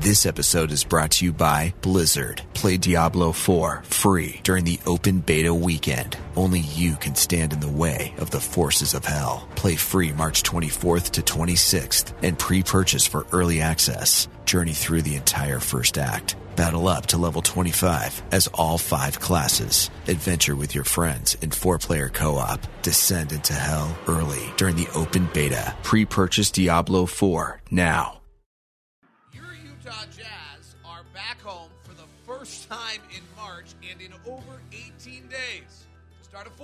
This episode is brought to you by Blizzard. Play Diablo 4 free during the open beta weekend. Only you can stand in the way of the forces of hell. Play free March 24th to 26th and pre-purchase for early access. Journey through the entire first act. Battle up to level 25 as all five classes. Adventure with your friends in four-player co-op. Descend into hell early during the open beta. Pre-purchase Diablo 4 now.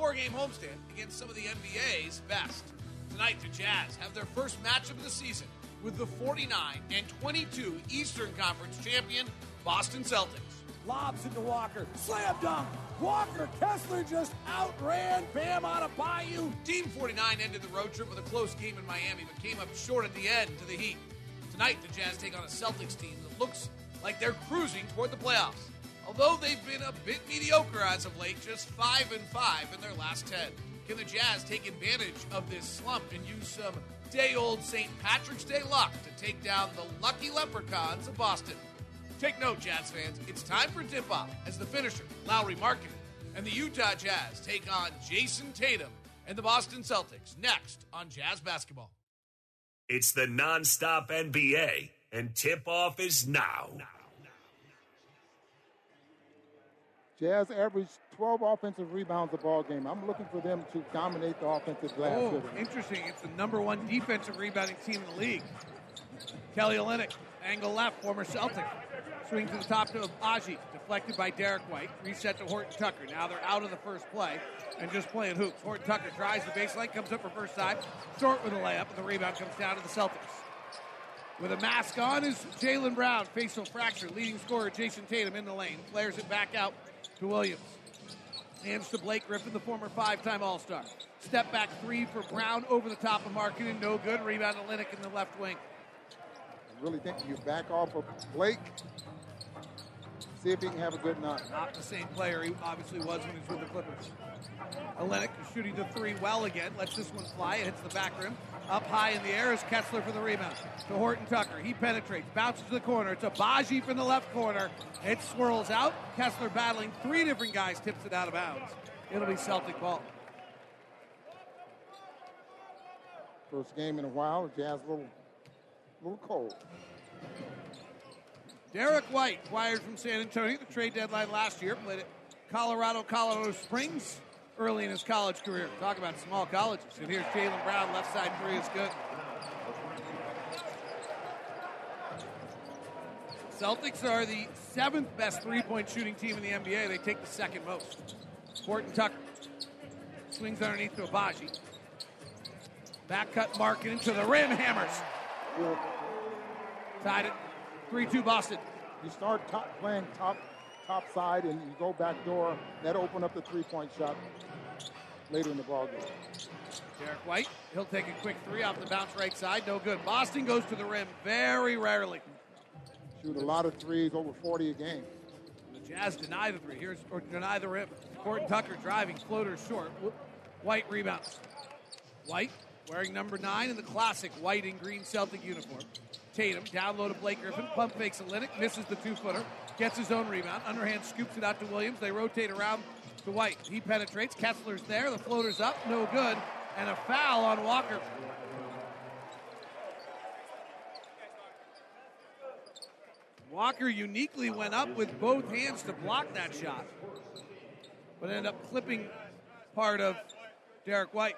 A four-game homestand against some of the NBA's best. Tonight, the Jazz have their first matchup of the season with the 49 and 22 Eastern Conference champion Boston Celtics. Lobs into Walker. Slam dunk. Walker Kessler just outran Bam Adebayo. Team 49 ended the road trip with a close game in Miami, but came up short at the end to the Heat. Tonight, the Jazz take on a Celtics team that looks like they're cruising toward the playoffs. Although they've been a bit mediocre as of late, just 5 and 5 in their last 10. Can the Jazz take advantage of this slump and use some day old St. Patrick's Day luck to take down the lucky leprechauns of Boston? Take note, Jazz fans, it's time for tip off as the finisher, Lauri Markkanen, and the Utah Jazz take on Jayson Tatum and the Boston Celtics next on Jazz Basketball. It's the nonstop NBA, and tip off is now. Jazz averaged 12 offensive rebounds a ball game. I'm looking for them to dominate the offensive glass. Oh, interesting. It's the number one defensive rebounding team in the league. Kelly Olynyk, angle left, former Celtic. Swing to the top to Agbaji, deflected by Derrick White. Reset to Horton Tucker. Now they're out of the first play and just playing hoops. Horton Tucker drives the baseline, comes up for first time, short with a layup, and the rebound comes down to the Celtics. With a mask on is Jaylen Brown, facial fracture. Leading scorer Jayson Tatum in the lane. Flares it back out to Williams. Hands to Blake Griffin, the former five-time All-Star. Step back three for Brown over the top of Markkanen and no good. Rebound to Olynyk in the left wing. I really think you back off of Blake. See if he can have a good night. Not the same player he obviously was when he was with the Clippers. Olynyk shooting the three well again. Lets this one fly. It hits the back rim. Up high in the air is Kessler for the rebound. To Horton Tucker. He penetrates. Bounces to the corner. It's Agbaji from the left corner. It swirls out. Kessler battling three different guys. Tips it out of bounds. It'll be Celtic ball. First game in a while. Jazz a little, little cold. Derrick White, acquired from San Antonio, the trade deadline last year, played at Colorado, Colorado Springs early in his college career. Talk about small colleges. And here's Jaylen Brown, left side three is good. Celtics are the seventh best three point shooting team in the NBA. They take the second most. Horton Tucker swings underneath to Agbaji. Back cut Markkanen into the rim, hammers. Tied it 3 2 Boston. You start top, playing top top side and you go back door. That open up the three point shot later in the ball game. Derrick White, he'll take a quick three off the bounce right side. No good. Boston goes to the rim very rarely. Shoot a lot of threes, over 40 a game. The Jazz deny the three. Here's or deny the rim. Horton Tucker driving, floater short. White rebounds. White wearing number nine in the classic white and green Celtic uniform. Tatum down low to Blake Griffin. Pump fakes a Olynyk, misses the two footer, gets his own rebound. Underhand scoops it out to Williams. They rotate around to White. He penetrates. Kessler's there. The floater's up, no good. And a foul on Walker. Walker uniquely went up with both hands to block that shot, but ended up clipping part of Derrick White.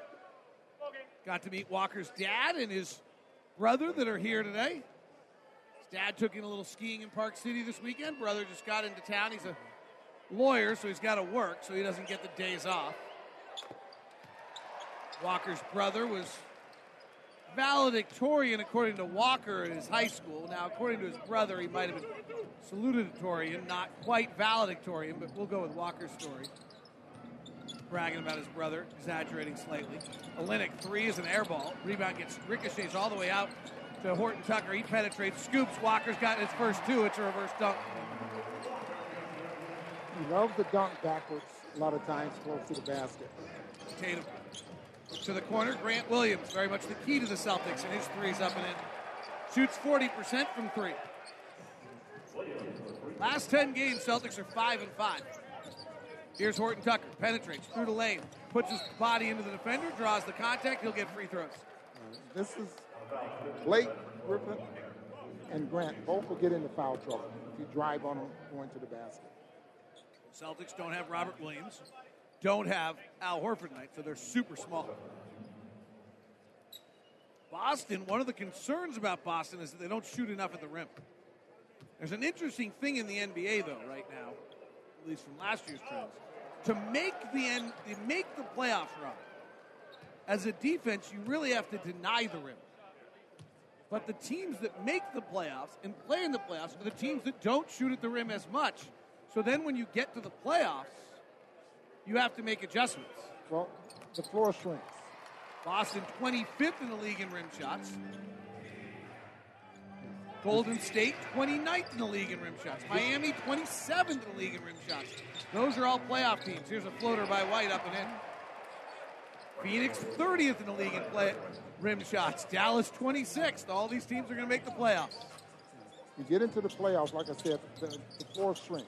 Got to meet Walker's dad and his brother that are here today. His dad took in a little skiing in Park City this weekend. Brother just got into town. He's a lawyer, so he's got to work, so he doesn't get the days off. Walker's brother was valedictorian according to Walker at his high school. Now, according to his brother, he might have been salutatorian, not quite valedictorian, but we'll go with Walker's story. Bragging about his brother, exaggerating slightly. Olynyk, three is an air ball. Rebound gets ricochets all the way out to Horton Tucker. He penetrates, scoops. Walker's got his first two. It's a reverse dunk. He loves the dunk backwards a lot of times close to the basket. Tatum to the corner. Grant Williams, very much the key to the Celtics, and his three's up and in. Shoots 40% from three. Last 10 games, Celtics are 5 and 5. Here's Horton Tucker, penetrates through the lane, puts his body into the defender, draws the contact, he'll get free throws. Uh, this is Blake Griffin and Grant both will get into foul trouble if you drive on them going to the basket. Celtics don't have Robert Williams, don't have Al Horford tonight, so they're super small. Boston, one of the concerns about Boston is that they don't shoot enough at the rim. There's an interesting thing in the NBA though right now, at least from last year's trends, to make the end, to make the playoff run. As a defense, you really have to deny the rim. But the teams that make the playoffs and play in the playoffs are the teams that don't shoot at the rim as much. So then when you get to the playoffs, you have to make adjustments. Well, the floor shrinks. Boston 25th in the league in rim shots. Golden State 29th in the league in rim shots. Miami 27th in the league in rim shots. Those are all playoff teams. Here's a floater by White up and in. Phoenix 30th in the league in play, rim shots. Dallas 26th. All these teams are going to make the playoffs. You get into the playoffs, like I said, the, the floor shrinks.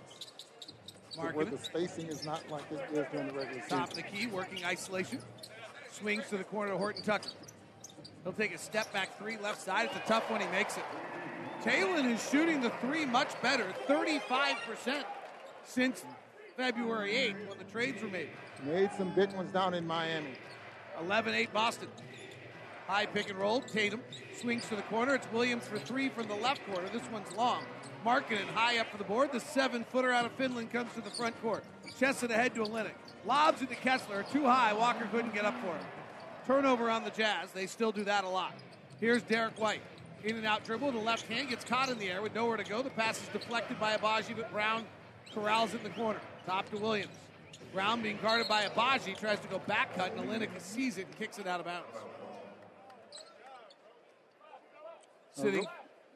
Where the spacing is not like it is during the regular season. Top of the key, working isolation. Swings to the corner to Horton Tucker. He'll take a step back three left side. It's a tough one. He makes it. Talen is shooting the three much better, 35% since February 8th when the trades were made. Made some big ones down in Miami. 11 8 Boston. High pick and roll. Tatum swings to the corner. It's Williams for three from the left corner. This one's long. Markkanen high up for the board. The seven footer out of Finland comes to the front court. Chest it ahead to Olynyk. Lobs it to Kessler. Too high. Walker couldn't get up for him. Turnover on the Jazz. They still do that a lot. Here's Derrick White. In and out dribble. The left hand gets caught in the air with nowhere to go. The pass is deflected by Agbaji, but Brown corrals it in the corner. Top to Williams. Brown being guarded by Agbaji tries to go back cut, and Olynyk sees it and kicks it out of bounds. Sitting. I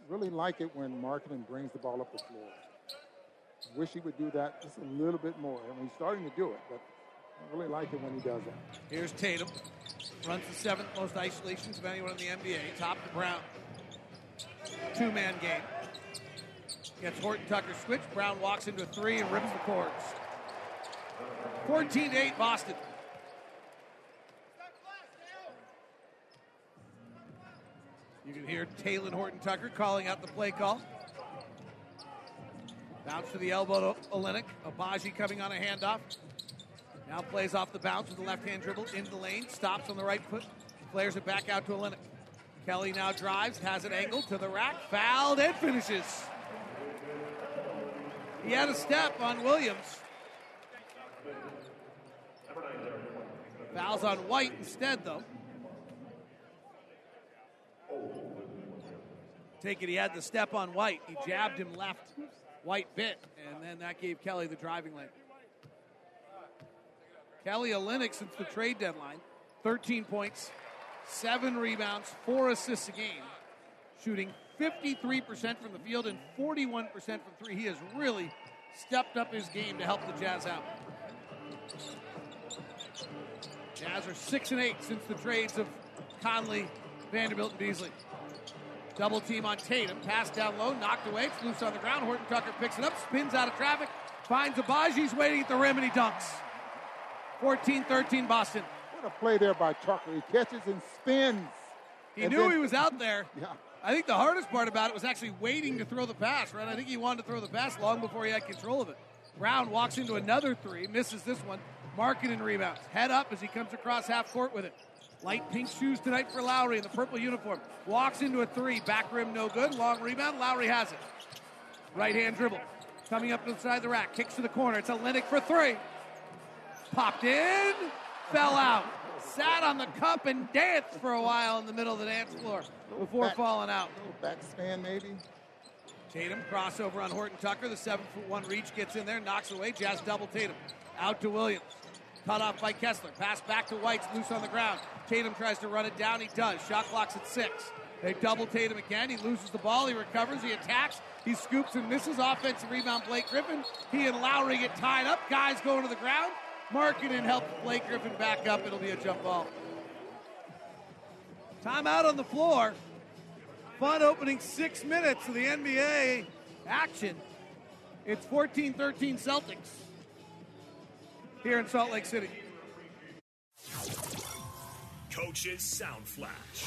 really like it when Markkanen brings the ball up the floor. Wish he would do that just a little bit more. I mean, he's starting to do it, but I really like it when he does that. Here's Tatum. Runs the seventh most isolations of anyone in the NBA. Top to Brown. Two man game. Gets Horton Tucker switch. Brown walks into a three and rips the cords. 14 8 Boston. You can hear Talen Horton Tucker calling out the play call. Bounce to the elbow to Olynyk. Agbaji coming on a handoff. Now plays off the bounce with the left hand dribble into the lane. Stops on the right foot. Flares it back out to Olynyk. Kelly now drives, has it angled to the rack. Fouled and finishes. He had a step on Williams. Fouls on White instead, though. Take it, he had the step on White. He jabbed him left. White bit, and then that gave Kelly the driving lane. Kelly Olynyk since the trade deadline, 13 points, seven rebounds, four assists a game, shooting 53% from the field and 41% from three. He has really stepped up his game to help the Jazz out. Jazz are six and eight since the trades of Conley, Vanderbilt, and Beasley. Double team on Tatum. Pass down low, knocked away. It's loose on the ground. Horton Tucker picks it up, spins out of traffic, finds Agbaji's waiting at the rim, and he dunks. 14 13 Boston. What a play there by Tucker. He catches and spins. He And knew then- he was out there. Yeah. I think the hardest part about it was actually waiting to throw the pass, right? I think he wanted to throw the pass long before he had control of it. Brown walks into another three, misses this one. Markkanen rebounds. Head up as he comes across half court with it. Light pink shoes tonight for Lauri in the purple uniform. Walks into a three. Back rim no good. Long rebound. Lauri has it. Right hand dribble. Coming up inside the side of the rack. Kicks to the corner. It's Olynyk for three. Popped in. Fell out. Sat on the cup and danced for a while in the middle of the dance floor before back, falling out. A little backspan maybe. Tatum crossover on Horton Tucker. The seven foot one reach gets in there, knocks away. Jazz double Tatum. Out to Williams. Cut off by Kessler. Pass back to White's loose on the ground. Tatum tries to run it down. He does. Shot clock's at six. They double Tatum again. He loses the ball. He recovers. He attacks. He scoops and misses. Offensive rebound, Blake Griffin. He and Lauri get tied up. Guys going to the ground. Markkanen helps Blake Griffin back up. It'll be a jump ball. Timeout on the floor. Fun opening six minutes of the NBA action. It's 14 13 Celtics here in Salt Lake City. Coach's Sound Flash.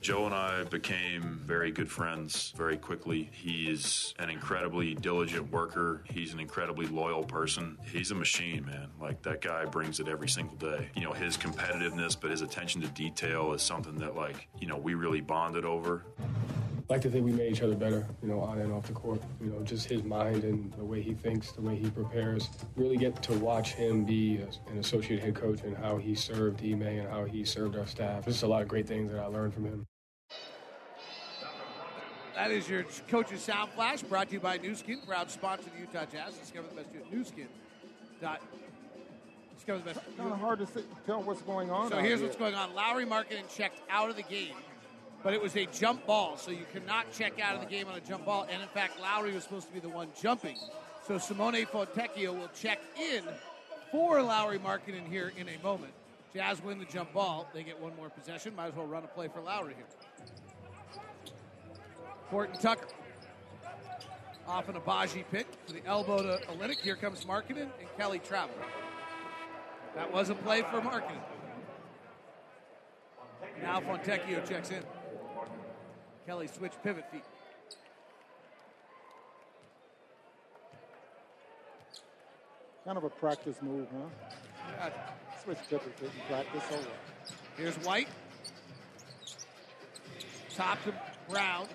Joe and I became very good friends very quickly. He's an incredibly diligent worker. He's an incredibly loyal person. He's a machine, man. Like that guy brings it every single day. You know, his competitiveness, but his attention to detail is something that like, you know, we really bonded over. I like to think we made each other better, you know, on and off the court. You know, just his mind and the way he thinks, the way he prepares. Really get to watch him be an associate head coach and how he served Ime and how he served our staff. There's a lot of great things that I learned from him. That is your coach's sound flash brought to you by Nu Skin, proud sponsor of the Utah Jazz. Discover the best you at newskin. Dot. Discover the best. It's kind of hard to see, tell what's going on. So here's here. what's going on. Lauri Markkanen checked out of the game but it was a jump ball, so you cannot check out of the game on a jump ball. And in fact, Lauri was supposed to be the one jumping. So Simone Fontecchio will check in for Lauri Markkanen here in a moment. Jazz win the jump ball. They get one more possession. Might as well run a play for Lauri here. Horton Tucker off an Agbaji pick to the elbow to Olynyk. Here comes Markkanen and Kelly travel. That was a play for Markkanen. Now Fontecchio checks in. Kelly switch pivot feet. Kind of a practice move, huh? Yeah. Switch pivot feet in practice. Oh Over. Here's White. Top to Brown.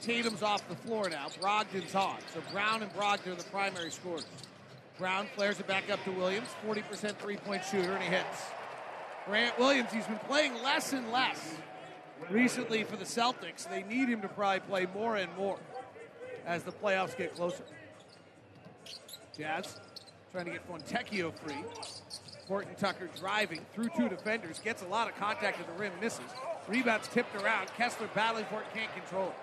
Tatum's off the floor now. Brogdon's on. So Brown and Brogdon are the primary scorers. Brown flares it back up to Williams. 40% three point shooter, and he hits. Grant Williams, he's been playing less and less recently for the Celtics. They need him to probably play more and more as the playoffs get closer. Jazz trying to get Fontecchio free. Horton Tucker driving through two defenders, gets a lot of contact at the rim, misses. Rebounds tipped around. Kessler battling for it, can't control it.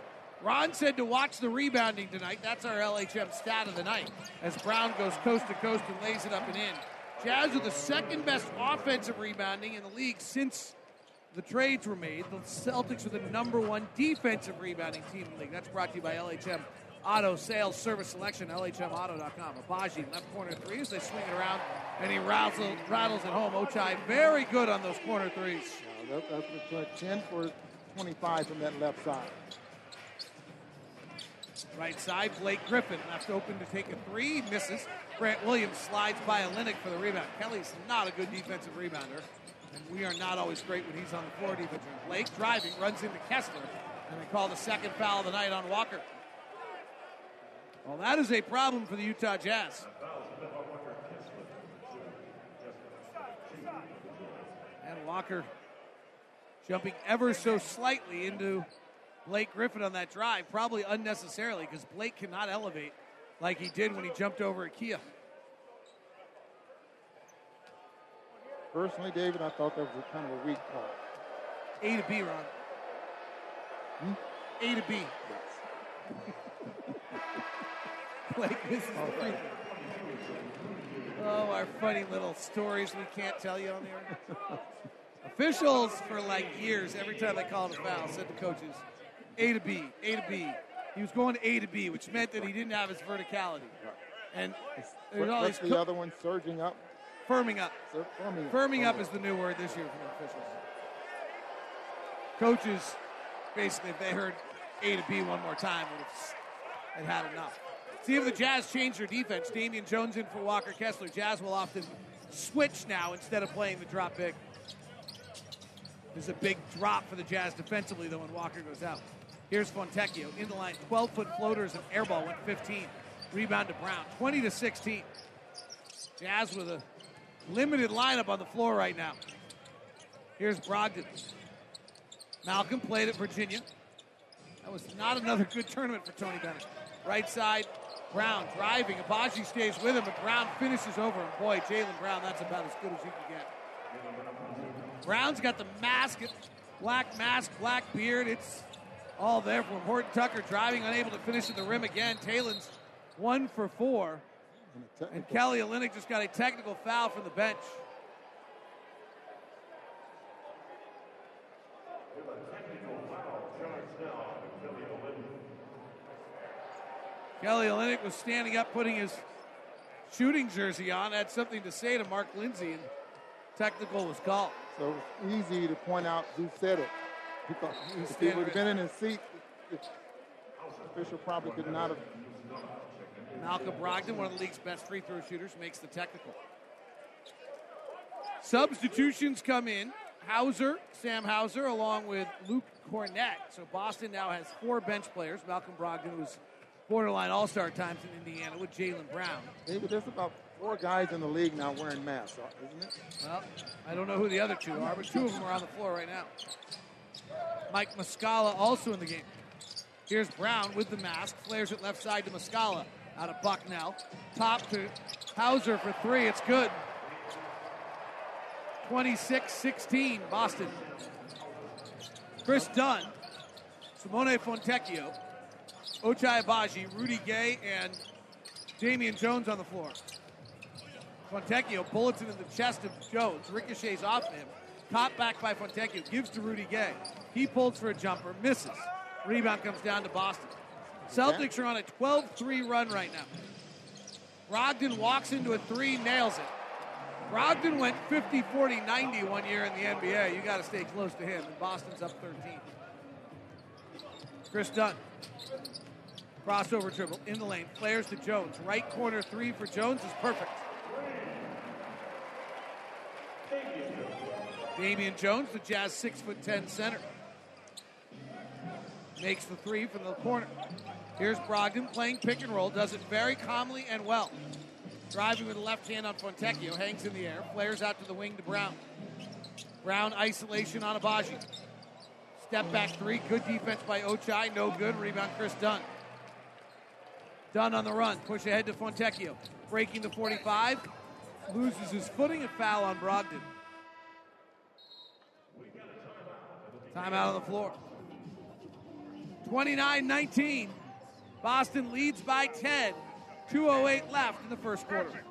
Ron said to watch the rebounding tonight. That's our LHM stat of the night. As Brown goes coast to coast and lays it up and in. Jazz are the second best offensive rebounding in the league since the trades were made. The Celtics are the number one defensive rebounding team in the league. That's brought to you by LHM Auto Sales Service Selection, LHMauto.com. Agbaji, left corner threes. They swing it around, and he rattles, rattles it home. Ochai, very good on those corner threes. Yeah, that, that's 10 for 25 from that left side. Right side, Blake Griffin left open to take a three, misses. Grant Williams slides by a Olynyk for the rebound. Kelly's not a good defensive rebounder. And we are not always great when he's on the floor defense. Blake driving, runs into Kessler, and they call the second foul of the night on Walker. Well, that is a problem for the Utah Jazz. And Walker jumping ever so slightly into Blake Griffin on that drive, probably unnecessarily because Blake cannot elevate like he did when he jumped over Kia. Personally, David, I thought that was a kind of a weak call. A to B, Ron. Hmm? A to B. like this is oh, oh, our funny little stories we can't tell you on the air. Officials for like years, every time they called a foul, said to coaches, A to B, A to B. He was going A to B, which meant that he didn't have his verticality. And there's all these the co- other one surging up? Firming up. So, firming, firming up is the new word this year for the officials. Coaches, basically, if they heard A to B one more time would have had had enough. See if the Jazz change their defense. Damian Jones in for Walker Kessler. Jazz will often switch now instead of playing the drop big. There's a big drop for the Jazz defensively, though, when Walker goes out. Here's Fontecchio in the line. 12 foot floaters and airball went 15. Rebound to Brown. 20 to 16. Jazz with a limited lineup on the floor right now. Here's Brogdon. Malcolm played at Virginia. That was not another good tournament for Tony Bennett. Right side, Brown driving. Agbaji stays with him, but Brown finishes over him. Boy, Jaylen Brown, that's about as good as you can get. Brown's got the mask, black mask, black beard. It's all there from Horton Tucker driving, unable to finish at the rim again. Talen's one for four. And Kelly Olynyk just got a technical foul from the bench. Kelly Olynyk was standing up, putting his shooting jersey on, had something to say to Mark Lindsay, and technical was called. So it was easy to point out who said it. Because he would have been in his seat, the official probably could not have. Malcolm Brogdon, one of the league's best free throw shooters, makes the technical. Substitutions come in. Hauser, Sam Hauser, along with Luke Kornet. So Boston now has four bench players. Malcolm Brogdon was borderline all star times in Indiana with Jaylen Brown. There's about four guys in the league now wearing masks, uh, isn't it? Well, I don't know who the other two are, but two of them are on the floor right now. Mike Muscala also in the game. Here's Brown with the mask, flares it left side to Muscala. Out of Bucknell. Top to Hauser for three. It's good. 26 16, Boston. Kris Dunn, Simone Fontecchio, Ochai Agbaji, Rudy Gay, and Damian Jones on the floor. Fontecchio bullets it in the chest of Jones, ricochets off him. Caught back by Fontecchio, gives to Rudy Gay. He pulls for a jumper, misses. Rebound comes down to Boston. Celtics are on a 12 3 run right now. Brogdon walks into a three, nails it. Brogdon went 50 40 90 one year in the NBA. You got to stay close to him, and Boston's up 13. Kris Dunn. Crossover dribble in the lane. Flares to Jones. Right corner three for Jones is perfect. Damian Jones, the Jazz six foot ten center. Makes the three from the corner. Here's Brogdon playing pick and roll, does it very calmly and well. Driving with the left hand on Fontecchio, hangs in the air, flares out to the wing to Brown. Brown isolation on Agbaji. Step back three, good defense by Ochai, no good. Rebound Kris Dunn. Dunn on the run, push ahead to Fontecchio. Breaking the 45, loses his footing and foul on Brogdon. Timeout on the floor. 29 19. Boston leads by 10. 2.08 left in the first quarter.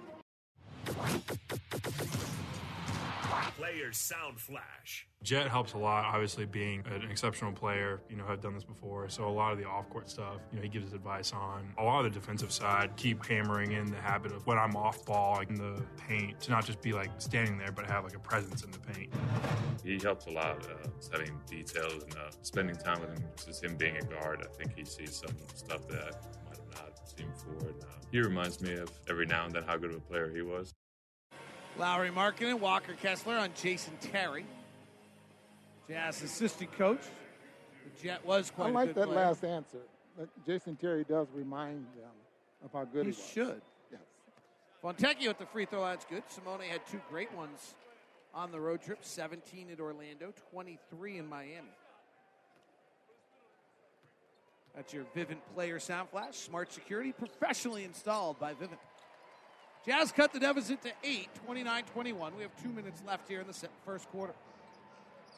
Players Sound Flash. Jet helps a lot, obviously being an exceptional player, you know, have done this before. So a lot of the off-court stuff, you know, he gives advice on. A lot of the defensive side, keep hammering in the habit of when I'm off ball, like in the paint, to not just be like standing there, but have like a presence in the paint. He helps a lot, uh, setting details and uh, spending time with him. Just him being a guard, I think he sees some stuff that I might have not seen before. And, uh, he reminds me of every now and then how good of a player he was. Lauri Markkanen, Walker Kessler on Jason Terry. Jazz assistant coach. The Jet was quite I like that player. last answer. But Jason Terry does remind them of how good he, He should. Yes. Fontecchio at the free throw line's good. Simone had two great ones on the road trip 17 at Orlando, 23 in Miami. That's your Vivint player sound flash. Smart security, professionally installed by Vivint. Jazz cut the deficit to 8, 29 21. We have two minutes left here in the first quarter.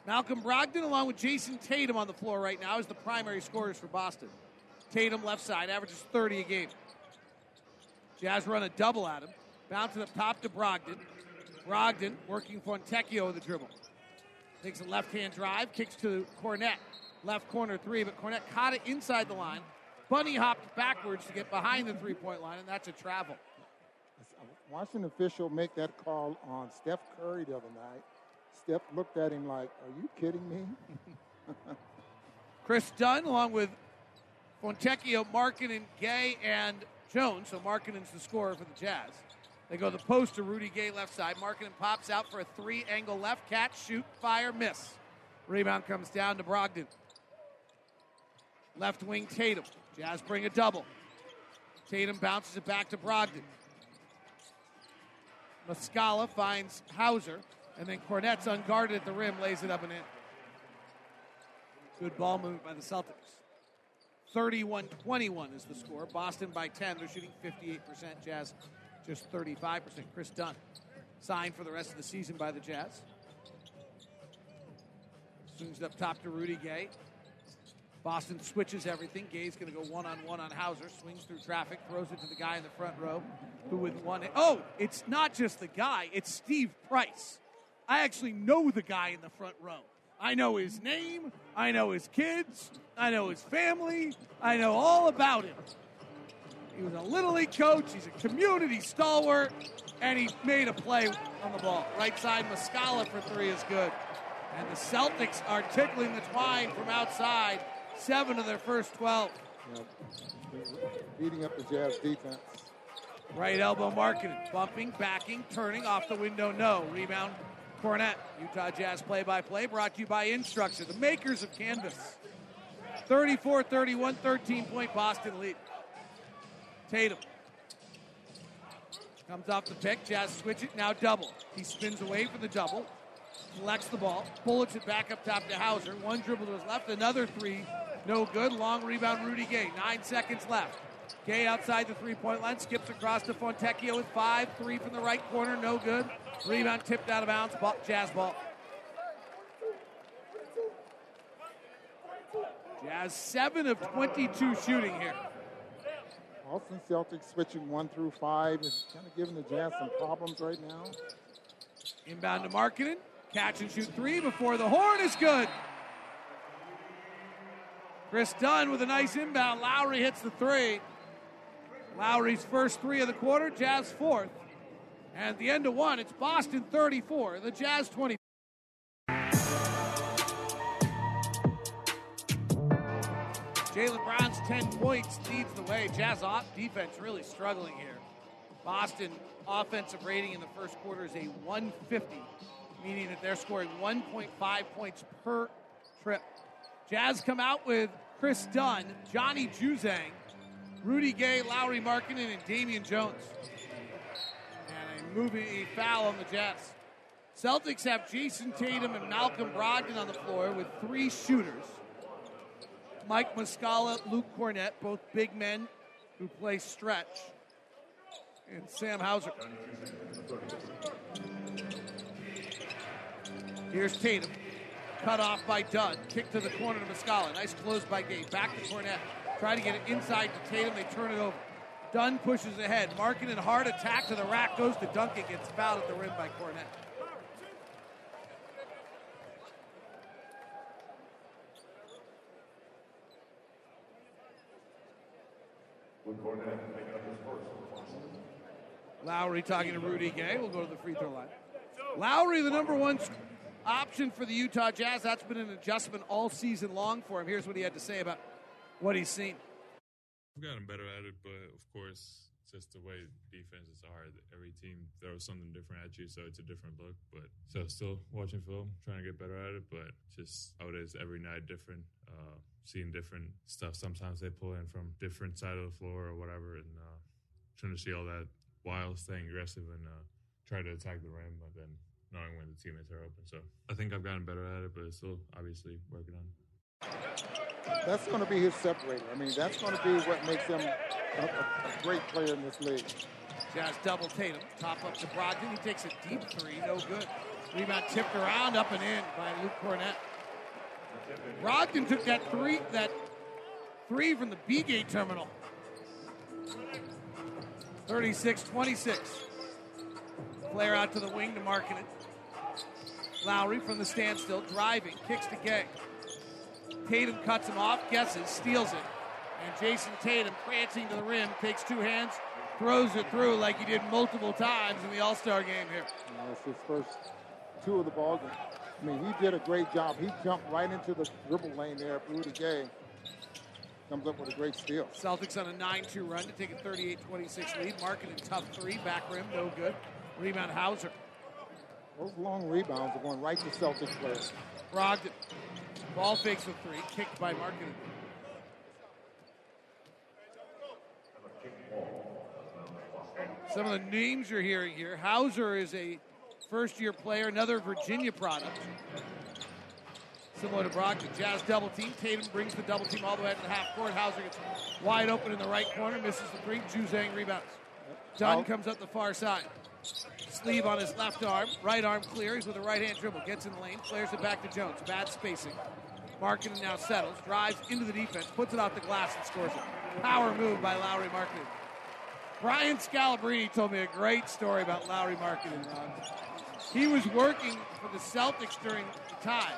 Malcolm Brogdon, along with Jayson Tatum on the floor right now, is the primary scorers for Boston. Tatum, left side, averages 30 a game. Jazz run a double at him. Bounce up top to Brogdon. Brogdon working Fontecchio with the dribble. Takes a left hand drive, kicks to Kornet. Left corner three, but Kornet caught it inside the line. Bunny hopped backwards to get behind the three point line, and that's a travel. I watched an official make that call on Steph Curry the other night. Steph looked at him like, Are you kidding me? Kris Dunn, along with Fontecchio, Markkanen, Gay, and Jones. So Markkanen's the scorer for the Jazz. They go the post to Rudy Gay left side. Markkanen pops out for a three angle left catch, shoot, fire, miss. Rebound comes down to Brogdon. Left wing Tatum. Jazz bring a double. Tatum bounces it back to Brogdon. Muscala finds Hauser, and then Kornet's unguarded at the rim, lays it up and in. Good ball movement by the Celtics. 31 21 is the score. Boston by 10. They're shooting 58%. Jazz just 35%. Kris Dunn signed for the rest of the season by the Jazz. Swings up top to Rudy Gay. Boston switches everything. Gay's going to go one on one on Hauser. Swings through traffic, throws it to the guy in the front row, who with one. Oh, it's not just the guy, it's Steve Price. I actually know the guy in the front row. I know his name. I know his kids. I know his family. I know all about him. He was a Little League coach. He's a community stalwart. And he made a play on the ball. Right side, Muscala for three is good. And the Celtics are tickling the twine from outside. Seven of their first 12. Yeah. Beating up the Jazz defense. Right elbow Markkanen. Bumping, backing, turning off the window. No. Rebound Kornet. Utah Jazz play by play brought to you by Instructure, the makers of Canvas. 34 31, 13 point Boston lead. Tatum comes off the pick. Jazz switch it, now double. He spins away from the double, collects the ball, bullets it back up top to Hauser. One dribble to his left, another three, no good. Long rebound, Rudy Gay. Nine seconds left. Gay outside the three point line, skips across to Fontecchio with five. Three from the right corner, no good. Rebound tipped out of bounds, ball, Jazz ball. Jazz 7 of 22 shooting here. Boston Celtics switching one through five is kind of giving the Jazz some problems right now. Inbound to Markkanen. Catch and shoot three before the horn is good. Kris Dunn with a nice inbound. Lauri hits the three. Lauri's first three of the quarter, Jazz fourth. And at the end of one, it's Boston 34, the Jazz 20. Jaylen Brown's 10 points leads the way. Jazz off defense really struggling here. Boston offensive rating in the first quarter is a 150, meaning that they're scoring 1.5 points per trip. Jazz come out with Kris Dunn, Johnny Juzang, Rudy Gay, Lauri Markkanen, and Damian Jones. And a moving a foul on the Jazz. Celtics have Jayson Tatum and Malcolm Brogdon on the floor with three shooters. Mike Muscala, Luke Kornet, both big men who play stretch. And Sam Hauser. Here's Tatum. Cut off by Dunn. Kick to the corner to Muscala. Nice close by Gay. Back to Kornet. Try to get it inside to Tatum. They turn it over. Dunn pushes ahead. Markkanen hard attack to the rack. Goes to Duncan. Gets fouled at the rim by Kornet. Lauri talking to Rudy Gay. We'll go to the free throw line. Lauri, the number one option for the Utah Jazz. That's been an adjustment all season long for him. Here's what he had to say about what he's seen. I've gotten better at it, but of course, just the way defenses are. Every team throws something different at you, so it's a different look. But so still watching film, trying to get better at it. But just nowadays, every night different. Uh, seeing different stuff. Sometimes they pull in from different side of the floor or whatever, and uh, trying to see all that while staying aggressive and uh, try to attack the rim, but then knowing when the teammates are open. So I think I've gotten better at it, but it's still obviously working on. it. That's going to be his separator. I mean, that's going to be what makes him a, a, a great player in this league. Jazz double Tatum. Top up to Brogdon. He takes a deep three. No good. Rebound tipped around, up and in by Luke Kornet. Brogdon took that three, that three from the B gate terminal. 36-26. Flare out to the wing to Markkanen. Lauri from the standstill, driving, kicks to Gay. Tatum cuts him off, guesses, steals it. And Jayson Tatum, prancing to the rim, takes two hands, throws it through like he did multiple times in the All Star game here. That's his first two of the ball game. I mean, he did a great job. He jumped right into the dribble lane there, Rudy Gay. comes up with a great steal. Celtics on a 9 2 run to take a 38 26 lead. Markkanen tough three, back rim, no good. Rebound Hauser. Those long rebounds are going right to Celtics players. Brogdon. Ball fakes with three, kicked by Markkanen. Some of the names you're hearing here. Hauser is a first year player, another Virginia product. Similar to Brogdon. Jazz double team. Tatum brings the double team all the way to the half court. Hauser gets wide open in the right corner, misses the three. Juzang rebounds. Dunn comes up the far side. Sleeve on his left arm, right arm clear. He's with a right hand dribble. Gets in the lane, flares it back to Jones. Bad spacing. Markkanen now settles, drives into the defense, puts it off the glass and scores it. Power move by Lauri Markkanen. Brian Scalabrine told me a great story about Lauri. Ron. He was working for the Celtics during the time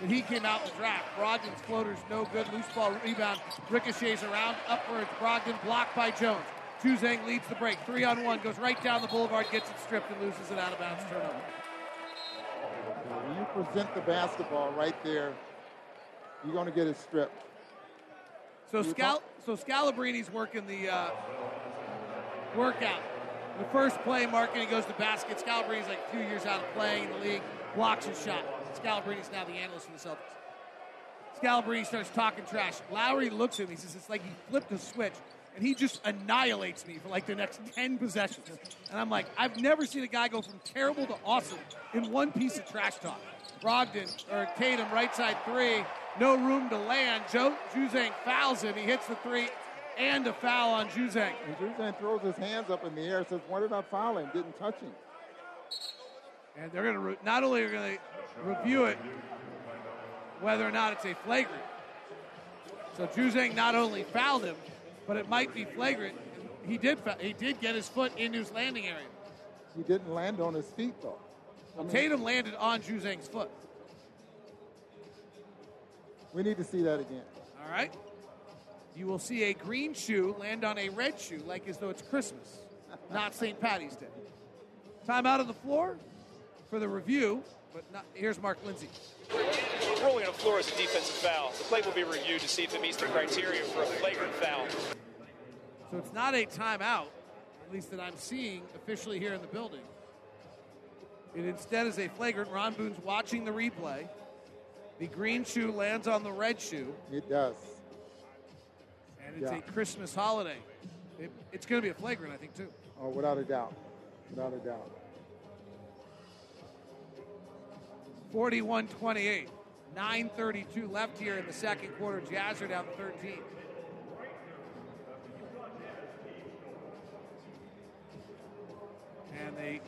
that he came out in the draft. Brogdon's floater's no good. Loose ball rebound ricochets around upwards. Brogdon blocked by Jones. Juzang leads the break. Three on one. Goes right down the boulevard, gets it stripped, and loses it out of bounds. Turnover. When you present the basketball right there, you're going to get it stripped. So, Scal- so Scalabrine's working the uh, workout. The first play, Markkanen goes to basket. Scalabrine's like a few years out of playing in the league, blocks his shot. Scalabrine's now the analyst for the Celtics. Scalabrine starts talking trash. Lauri looks at him. He says it's like he flipped a switch, and he just annihilates me for like the next 10 possessions. And I'm like, I've never seen a guy go from terrible to awesome in one piece of trash talk. Brogdon, or Tatum, right side three, no room to land. Joe Juzang fouls him. He hits the three, and a foul on Juzang. And Juzang throws his hands up in the air, says, "Why did I foul him? Didn't touch him." And they're going to re- not only are going to review it, whether or not it's a flagrant. So Juzang not only fouled him, but it might be flagrant. He did he did get his foot into his landing area. He didn't land on his feet though. I mean, Tatum landed on Juzang's foot. We need to see that again. All right. You will see a green shoe land on a red shoe, like as though it's Christmas, not St. Patty's Day. Time out of the floor for the review, but not, here's Mark Lindsay. Rolling on the floor is a defensive foul. The play will be reviewed to see if it meets the criteria for a flagrant foul. So it's not a timeout, at least that I'm seeing officially here in the building. It instead is a flagrant. Ron Boone's watching the replay. The green shoe lands on the red shoe, It does. and it's Yeah. a Christmas holiday. It, it's going to be a flagrant, I think, too. Oh, without a doubt. Without a doubt. 41 28. 9.32 left here in the second quarter. Jazz are down 13. And the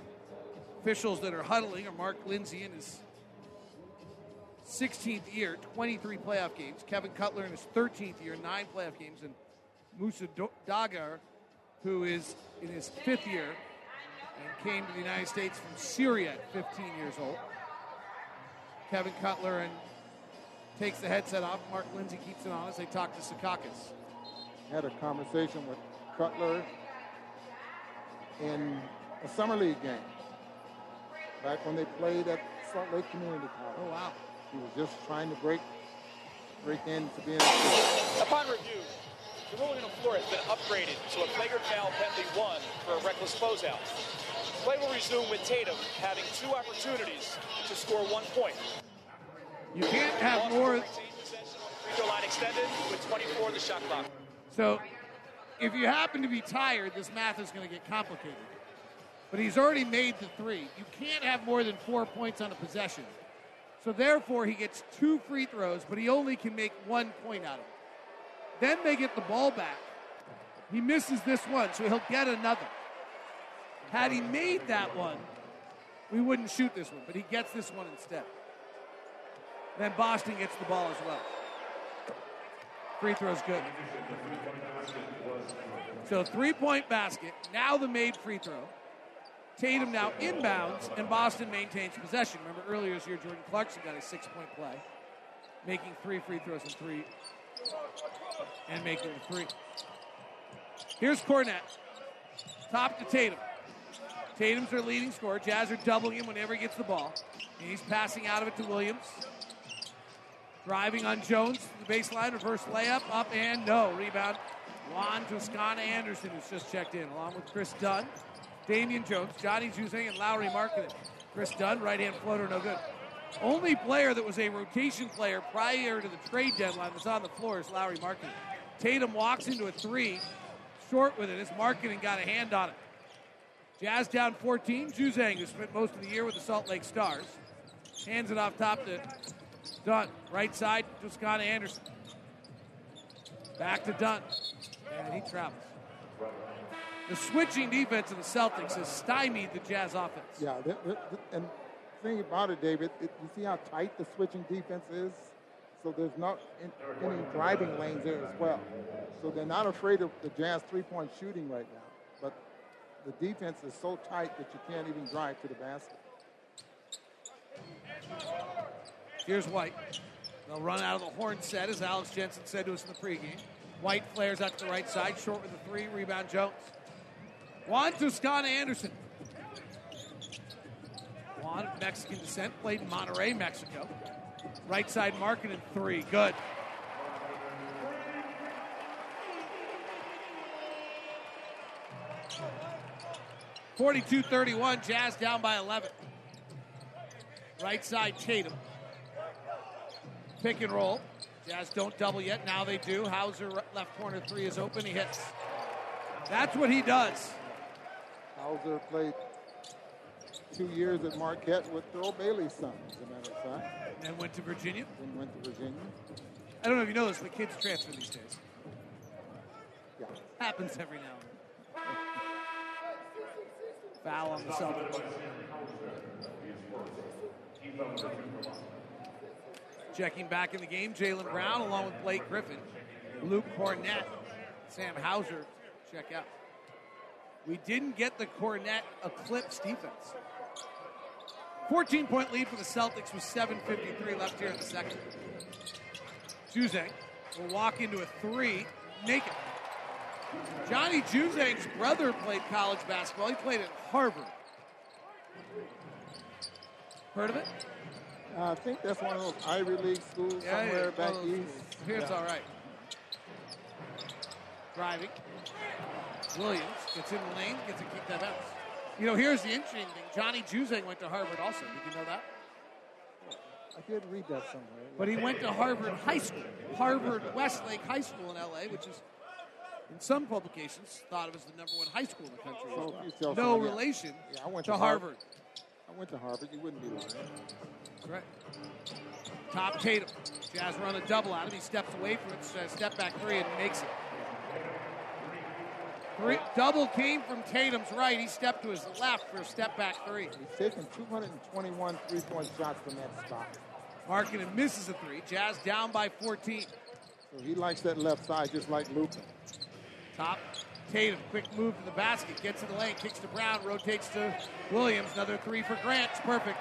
officials that are huddling are Mark Lindsay in his 16th year, 23 playoff games. Kevin Cutler in his 13th year, nine playoff games. And Mousa Dagher, who is in his fifth year and came to the United States from Syria at 15 years old. Kevin Cutler and takes the headset off. Mark Lindsay keeps it on as they talk to Sakakis. Had a conversation with Cutler in a summer league game back when they played at Salt Lake Community College. Oh wow! He was just trying to break break in to into being. Upon review, the ruling on the floor has been upgraded to a flagrant foul penalty one for a reckless closeout. Play will resume with Tatum having two opportunities to score one point. You can't have more. Free throw line extended with 24 on the shot clock. So, if you happen to be tired, this math is going to get complicated. But he's already made the three. You can't have more than four points on a possession. So, therefore, he gets two free throws, but he only can make one point out of it. Then they get the ball back. He misses this one, so he'll get another. Had he made that one, we wouldn't shoot this one, but he gets this one instead. Then Boston gets the ball as well. Free throw's good. So three point basket. Now the made free throw. Tatum now inbounds, and Boston maintains possession. Remember earlier this year, Jordan Clarkson got a six point play, making three free throws and three, and making three. Here's Kornet. Top to Tatum. Tatum's their leading scorer. Jazz are doubling him whenever he gets the ball. And he's passing out of it to Williams. Driving on Jones, to the baseline, reverse layup, up and no. Rebound. Juan Toscano Anderson, who's just checked in, along with Kris Dunn, Damian Jones, Johnny Juzang, and Lauri Markkanen. Kris Dunn, right hand floater, no good. Only player that was a rotation player prior to the trade deadline that's on the floor is Lauri Markkanen. Tatum walks into a three, short with it as Markkanen got a hand on it. Jazz down 14. Juzang, who spent most of the year with the Salt Lake Stars, hands it off top to Dunn. Right side, Toscano Anderson. Back to Dunn. And he travels. The switching defense of the Celtics has stymied the Jazz offense. Yeah, th- th- th- and the thing about it, David, it, you see how tight the switching defense is? So there's not in, any driving lanes there as well. So they're not afraid of the Jazz three-point shooting right now. The defense is so tight that you can't even drive to the basket. Here's White. They'll run out of the horn set, as Alex Jensen said to us in the pregame. White flares out to the right side, short with the three. Rebound Jones. Juan Toscano Anderson. Juan of Mexican descent, played in Monterrey, Mexico. Right side Markkanen three. Good. Forty-two thirty-one. Jazz down by 11. Right side Tatum. Pick and roll. Jazz don't double yet. Now they do. Hauser left corner three is open. He hits. That's what he does. Hauser played two years at Marquette with Earl Bailey's son, as a matter of fact. And then went to Virginia. Then went to Virginia. I don't know if you know this, but kids transfer these days. Yeah. Happens every now and then. Foul on the Celtics. Checking back in the game, Jaylen Brown along with Blake Griffin, Luke Kornet, Sam Hauser. Check out. We didn't get the Kornet eclipse defense. 14 point lead for the Celtics with 7.53 left here in the second. Juzang will walk into a three naked. Johnny Juzang's brother played college basketball. He played at Harvard. Heard of it? Uh, I think that's one of those Ivy League schools Yeah, somewhere yeah, back east. schools. Here it's Yeah. all right. Driving. Williams gets in the lane, gets a kick that bounce. You know, here's the interesting thing. Johnny Juzang went to Harvard also. Did you know that? I did read that somewhere. But he went to Harvard High School, Harvard Westlake High School in LA, which is in some publications thought of as the number one high school in the country. So as if you well. No yeah, relation yeah, I went to to Harvard. I went to Harvard. You wouldn't be lying. That's right. Top Tatum. Jazz run a double out of him. He steps away from it, uh, step back three, and makes it. Three, double came from Tatum's right. He stepped to his left for a step back three. He's taken 221 three-point shots from that spot. Markkanen misses a three. Jazz down by 14. So he likes that left side just like Luka. Top Tatum, quick move to the basket, gets in the lane, kicks to Brown, rotates to Williams. Another three for Grant. It's perfect.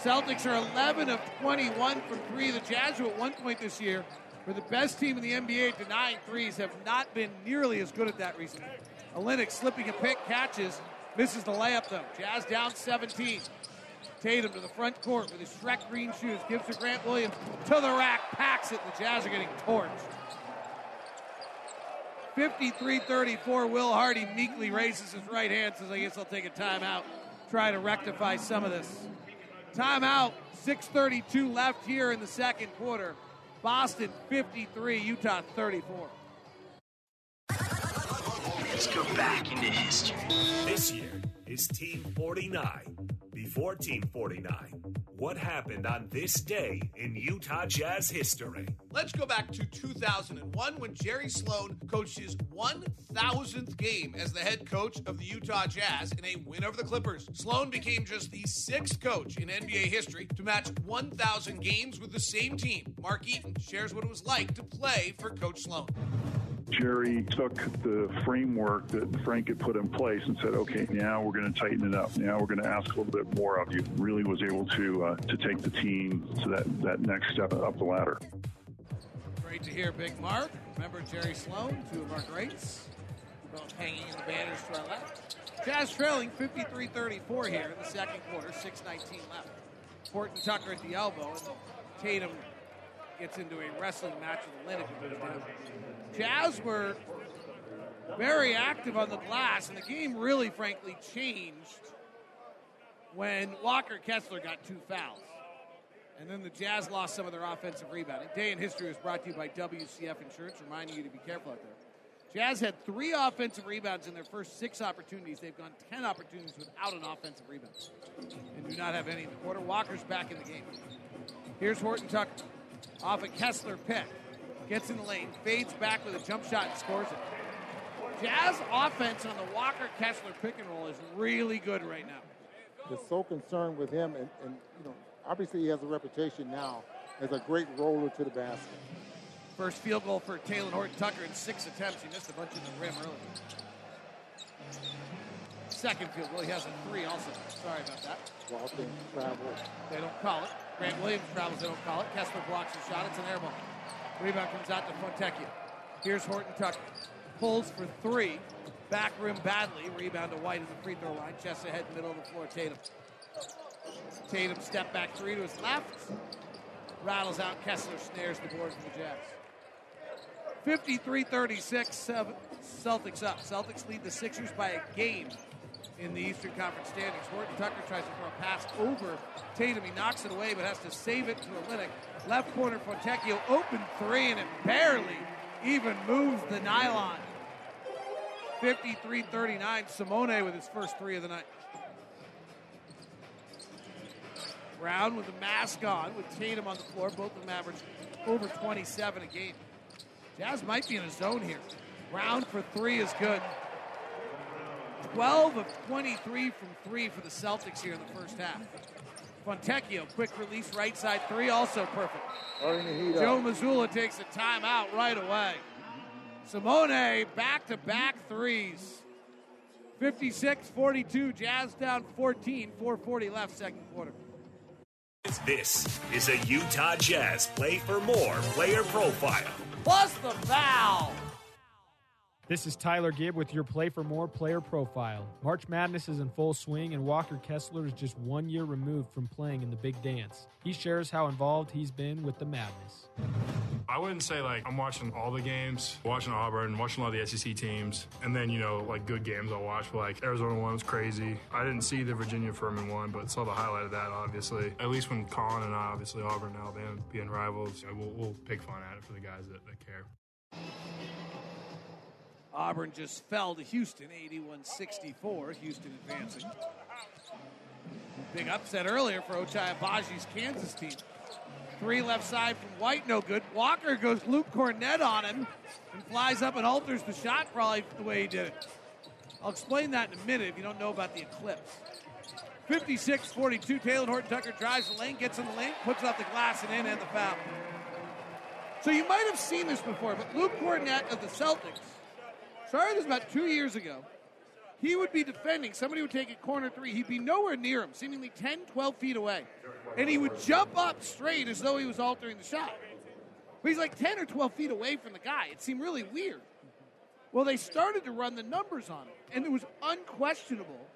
Celtics are 11 of 21 from three. The Jazz, who at one point this year were the best team in the NBA denying threes, have not been nearly as good at that recently. Olynyk slipping a pick, catches, misses the layup though. Jazz down 17. Tatum to the front court with his Shrek green shoes, gives to Grant Williams to the rack, packs it. The Jazz are getting torched. 53-34. Will Hardy meekly raises his right hand, says, I guess I'll take a timeout. Try to rectify some of this. Timeout. 6.32 left here in the second quarter. Boston 53, Utah 34. Let's go back into history. This year is Team 49. Before Team 49, what happened on this day in Utah Jazz history? Let's go back to 2001 when Jerry Sloan coached his 1,000th game as the head coach of the Utah Jazz in a win over the Clippers. Sloan became just the sixth coach in NBA history to match 1,000 games with the same team. Mark Eaton shares what it was like to play for Coach Sloan. Jerry took the framework that Frank had put in place and said, "Okay, now we're going to tighten it up. Now we're going to ask a little bit more of you." Really was able to uh, to take the team to that that next step up the ladder. Great to hear, Big Mark. Remember Jerry Sloan, two of our greats, both hanging in the banners to our left. Jazz trailing 53-34 here in the second quarter, 6.19 left. Horton Tucker at the elbow, and Tatum gets into a wrestling match with down. Jazz were very active on the glass, and the game really, frankly, changed when Walker Kessler got two fouls. And then the Jazz lost some of their offensive rebounding. Day in History was brought to you by WCF Insurance, reminding you to be careful out there. Jazz had three offensive rebounds in their first six opportunities. They've gone 10 opportunities without an offensive rebound and do not have any in the quarter. Walker's back in the game. Here's Horton Tucker off a Kessler pick. Gets in the lane, fades back with a jump shot and scores it. Jazz offense on the Walker Kessler pick and roll is really good right now. They're so concerned with him, and, and you know, obviously he has a reputation now as a great roller to the basket. First field goal for Taylor Horton Tucker in six attempts. He missed a bunch in the rim earlier. Second field goal, he has a three also. Sorry about that. Walton travels. They don't call it. Grant Williams travels, they don't call it. Kessler blocks the shot. It's an air ball. Rebound comes out to Fontecchio. Here's Horton Tucker. Pulls for three. Back rim badly. Rebound to White at the free throw line. Chest ahead, middle of the floor. Tatum. Tatum step back three to his left. Rattles out. Kessler snares the board for the Jazz. 53 36, Celtics up. Celtics lead the Sixers by a game in the Eastern Conference standings. Horton Tucker tries to throw a pass over Tatum. He knocks it away, but has to save it to Olynyk. Left corner, Fontecchio, open three, and it barely even moves the nylon. 53 39, Simone with his first three of the night. Brown with the mask on, with Tatum on the floor. Both of them average over 27 a game. Jazz might be in a zone here. Brown for three is good. 12 of 23 from three for the Celtics here in the first half. Fontecchio, quick release right side three, also perfect. Joe Mazzulla takes a timeout right away. Simone back to back threes. 56 42, Jazz down 14, 440 left, second quarter. This is a Utah Jazz Play for More player profile. Plus the foul. This is Tyler Gibb with your Play for More player profile. March Madness is in full swing, and Walker Kessler is just one year removed from playing in the big dance. He shares how involved he's been with the madness. I wouldn't say like I'm watching all the games, watching Auburn, watching a lot of the SEC teams, and then you know like good games I'll watch. But like Arizona one was crazy. I didn't see the Virginia Furman one, but saw the highlight of that obviously. At least when Collin and I, obviously Auburn and Alabama being rivals, you know, we'll, we'll pick fun at it for the guys that, that care. Auburn just fell to Houston, 81 64. Houston advancing. Big upset earlier for Ochai Agbaji's Kansas team. Three left side from White, no good. Walker goes Luke Kornet on him and flies up and alters the shot, probably the way he did it. I'll explain that in a minute if you don't know about the eclipse. 56 42. Taylor Horton Tucker drives the lane, gets in the lane, puts off the glass and in, and the foul. So you might have seen this before, but Luke Kornet of the Celtics started this about two years ago. He would be defending. Somebody would take a corner three. He'd be nowhere near him, seemingly 10, 12 feet away. And he would jump up straight as though he was altering the shot. But he's like 10 or 12 feet away from the guy. It seemed really weird. Well, they started to run the numbers on him, and it was unquestionable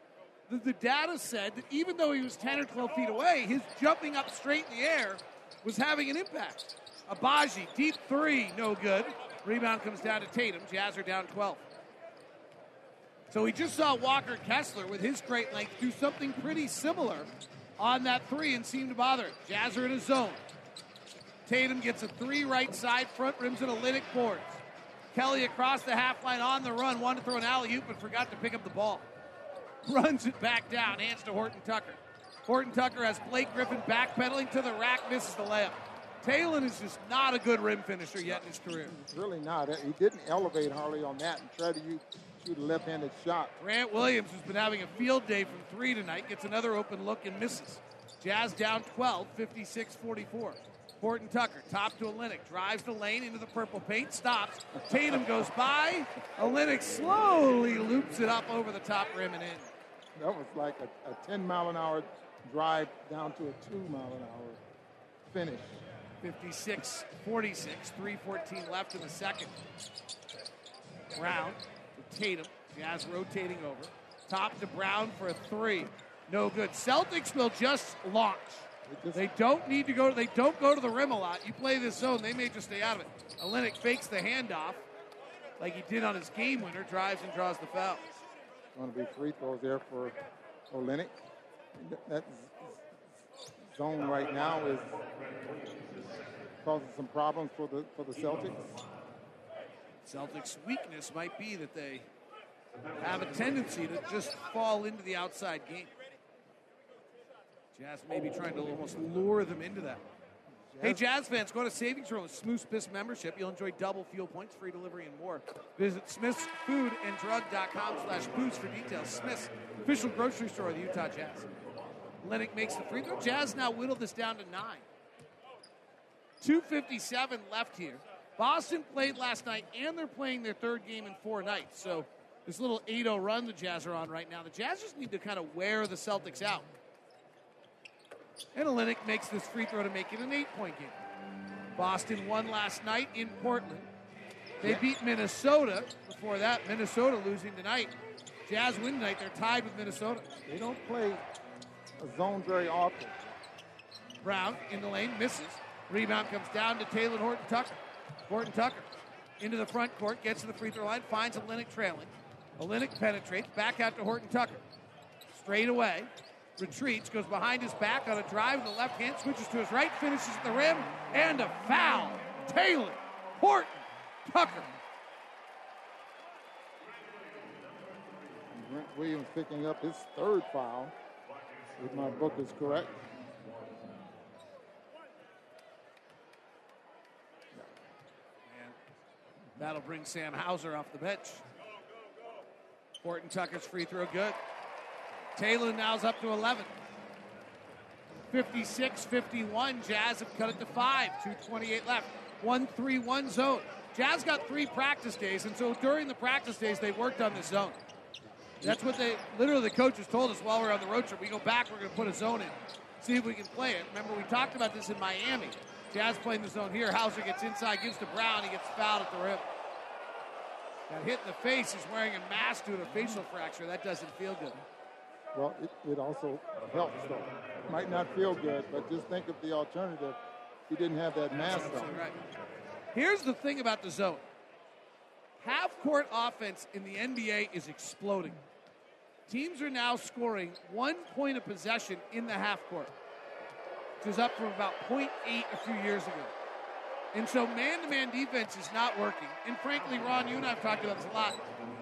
that the data said that even though he was 10 or 12 feet away, his jumping up straight in the air was having an impact. Agbaji, deep three, no good. Rebound comes down to Tatum. Jazz are down 12. So we just saw Walker Kessler with his great length do something pretty similar on that three and seem to bother it. Jazz are in a zone. Tatum gets a three right side, front rims at Olynyk boards. Kelly across the half line on the run, wanted to throw an alley oop, but forgot to pick up the ball. Runs it back down, hands to Horton Tucker. Horton Tucker has Blake Griffin backpedaling to the rack, misses the layup. Talen is just not a good rim finisher yet in his career. Really not. He didn't elevate hardly on that and try to use, shoot a left-handed shot. Grant Williams, who's been having a field day from three tonight, gets another open look and misses. Jazz down 12, 56-44. Horton Tucker, top to Olynyk, drives the lane into the purple paint, stops. Tatum goes by. Olynyk slowly loops it up over the top rim and in. That was like a, a 10 mile an hour drive down to a 2 mile an hour finish. 56 46, 314 left in the second. Brown to Tatum. Jazz rotating over. Top to Brown for a three. No good. Celtics will just launch. They don't need to go. They don't go to the rim a lot. You play this zone, they may just stay out of it. Olynyk fakes the handoff, like he did on his game winner, drives and draws the foul. Going to be free throws there for Olynyk. That zone right now is causing some problems for the for the Celtics. Celtics' weakness might be that they have a tendency to just fall into the outside game. Jazz may be trying to almost lure them into that. Hey, Jazz fans, go to Savings Row with Smooth's Piss membership. You'll enjoy double fuel points, free delivery, and more. Visit smithsfoodanddrug.com slash booze for details. Smith's, official grocery store of the Utah Jazz. Lennox makes the free throw. Jazz now whittled this down to nine. 2.57 left here. Boston played last night, and they're playing their third game in four nights. So this little 8-0 run the Jazz are on right now. The Jazz just need to kind of wear the Celtics out. And Olynyk makes this free throw to make it an eight-point game. Boston won last night in Portland. They beat Minnesota. Before that, Minnesota losing tonight. Jazz win tonight. They're tied with Minnesota. They don't play a zone very often. Brown in the lane misses. Rebound comes down to Taylor Horton Tucker. Horton Tucker into the front court, gets to the free throw line, finds Olynyk trailing. Olynyk penetrates, back out to Horton Tucker. Straight away, retreats, goes behind his back on a drive in the left hand, switches to his right, finishes at the rim, and a foul. Taylor Horton Tucker. Grant Williams picking up his third foul, if my book is correct. That'll bring Sam Hauser off the bench. Horton Tucker's free throw good. Taylor now's up to 11. 56 51. Jazz have cut it to 5. 2.28 left. 1 3 1 zone. Jazz got three practice days, and so during the practice days, they worked on this zone. That's what they literally the coaches told us while we are on the road trip. We go back, we're going to put a zone in, see if we can play it. Remember, we talked about this in Miami. Jazz playing the zone here. Hauser gets inside, gives to Brown. He gets fouled at the rim. Got hit in the face. He's wearing a mask due to a facial fracture. That doesn't feel good. Well, it, it also helps, though. Might not feel good, but just think of the alternative. He didn't have that mask on. Right. Here's the thing about the zone half court offense in the NBA is exploding. Teams are now scoring one point of possession in the half court, which is up from about 0.8 a few years ago. And so man to man defense is not working. And frankly, Ron, you and I have talked about this a lot.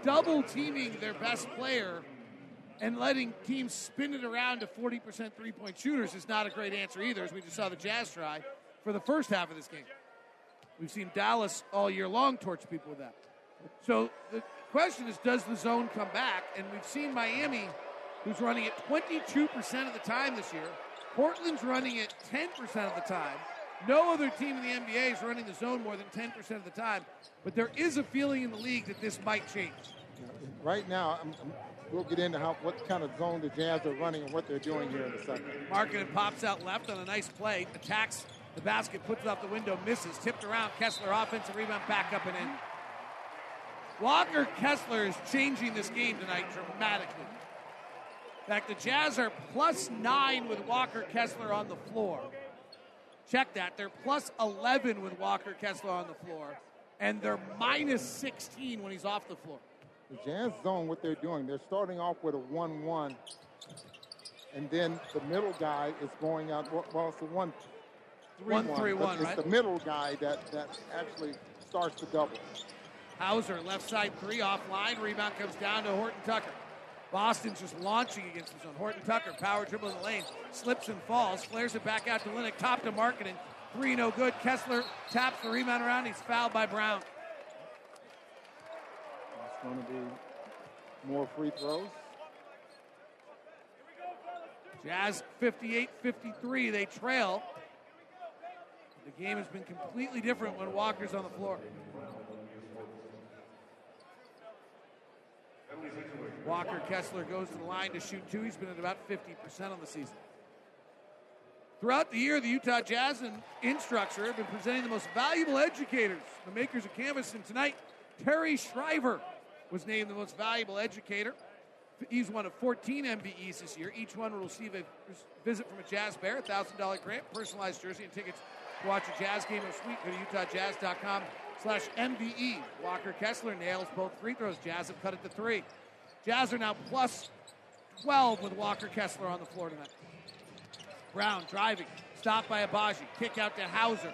Double teaming their best player and letting teams spin it around to 40% three point shooters is not a great answer either, as we just saw the Jazz try for the first half of this game. We've seen Dallas all year long torch people with that. So the question is does the zone come back? And we've seen Miami, who's running it 22% of the time this year. Portland's running it 10% of the time. No other team in the NBA is running the zone more than 10% of the time. But there is a feeling in the league that this might change. Right now, I'm, I'm, we'll get into how what kind of zone the Jazz are running and what they're doing here in a second. Markkanen pops out left on a nice play, attacks the basket, puts it out the window, misses, tipped around. Kessler offensive rebound, back up and in. Walker Kessler is changing this game tonight dramatically. In fact, the Jazz are plus nine with Walker Kessler on the floor. Check that. They're plus 11 with Walker Kessler on the floor, and they're minus 16 when he's off the floor. The Jazz zone, what they're doing, they're starting off with a 1 1, and then the middle guy is going out. Well, it's a 1 3 1. 3 1, It's right? the middle guy that, that actually starts the double. Hauser, left side three, offline. Rebound comes down to Horton Tucker. Boston's just launching against the zone. Horton Tucker, power dribble in the lane, slips and falls, flares it back out to Linick, top to Markkanen. Three no good. Kessler taps the rebound around. He's fouled by Brown. It's going to be more free throws. Jazz 58 53. They trail. The game has been completely different when Walker's on the floor. Walker Kessler goes to the line to shoot two. He's been at about 50% on the season. Throughout the year, the Utah Jazz and Instructure have been presenting the most valuable educators, the makers of Canvas. And tonight, Terry Shriver was named the most valuable educator. He's one of 14 MVEs this year. Each one will receive a visit from a Jazz Bear, a $1,000 grant, personalized jersey, and tickets to watch a Jazz game of suite. Go to UtahJazz.com slash MVE. Walker Kessler nails both free throws. Jazz have cut it to three. Jazz are now plus 12 with Walker Kessler on the floor tonight. Brown driving, stopped by Agbaji. Kick out to Hauser.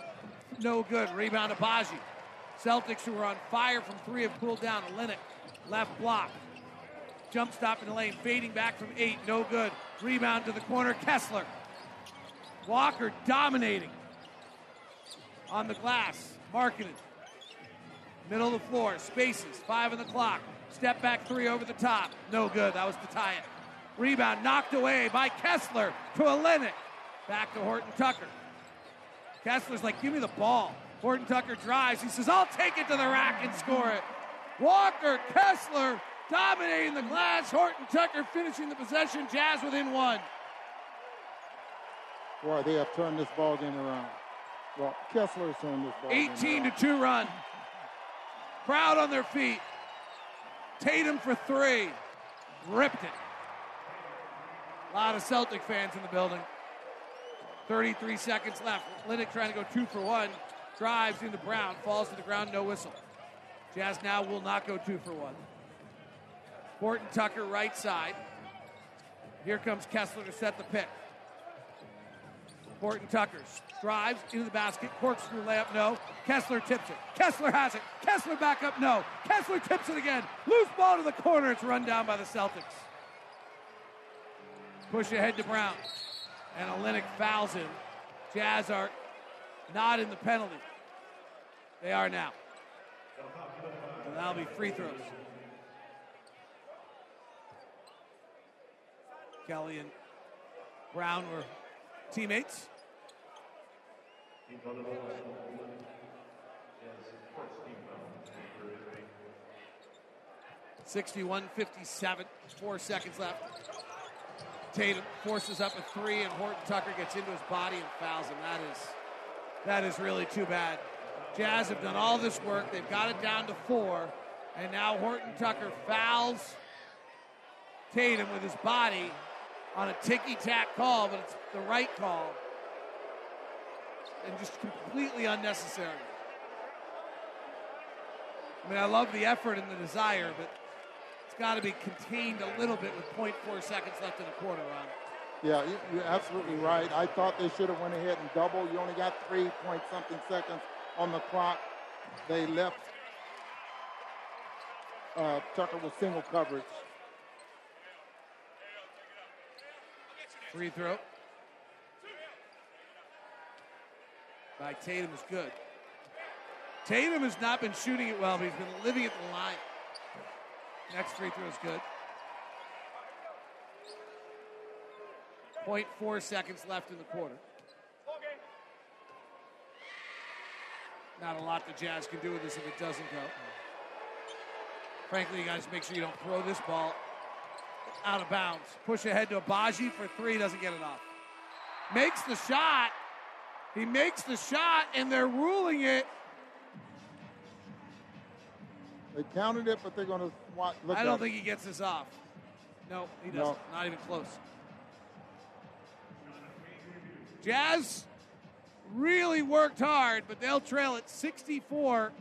No good. Rebound Agbaji. Celtics, who are on fire from three, have cooled down. Olynyk, left block. Jump stop in the lane, fading back from eight. No good. Rebound to the corner. Kessler. Walker dominating on the glass. Markkanen. Middle of the floor. Spaces. Five on the clock. Step back three over the top. No good. That was to tie it. Rebound knocked away by Kessler to Olynyk. Back to Horton Tucker. Kessler's like, give me the ball. Horton Tucker drives. He says, I'll take it to the rack and score it. Walker Kessler dominating the glass. Horton Tucker finishing the possession. Jazz within one. Boy, they have turned this ball game around. Well, Kessler has turned this ball 18 to 2 run. Crowd on their feet. Tatum for three. Ripped it. A lot of Celtic fans in the building. 33 seconds left. Olynyk trying to go two for one. Drives into Brown. Falls to the ground. No whistle. Jazz now will not go two for one. Horton Tucker right side. Here comes Kessler to set the pick. Horton Tuckers drives into the basket. Corkscrew layup, no. Kessler tips it. Kessler has it. Kessler back up, no. Kessler tips it again. Loose ball to the corner. It's run down by the Celtics. Push ahead to Brown. And Olynyk fouls him. Jazz are not in the penalty. They are now. And that'll be free throws. Kelly and Brown were teammates. Sixty-one fifty-seven. Four seconds left. Tatum forces up a three, and Horton Tucker gets into his body and fouls him. That is, that is really too bad. Jazz have done all this work. They've got it down to four, and now Horton Tucker fouls Tatum with his body on a ticky-tack call, but it's the right call, and just completely unnecessary. I mean, I love the effort and the desire, but it's got to be contained a little bit with 0.4 seconds left in the quarter, Ron. Yeah, you're absolutely right. I thought they should have went ahead and double. You only got three point something seconds on the clock. They left uh, Tucker with single coverage. Free throw. By Tatum is good. Tatum has not been shooting it well, but he's been living at the line. Next free throw is good. 0.4 seconds left in the quarter. Not a lot the Jazz can do with this if it doesn't go. Frankly, you guys make sure you don't throw this ball out of bounds. Push ahead to Agbaji for three, doesn't get it off. Makes the shot. He makes the shot, and they're ruling it they counted it, but they're going to look. I don't think he gets this off. No, he doesn't. No. Not even close. Jazz really worked hard, but they'll trail it 64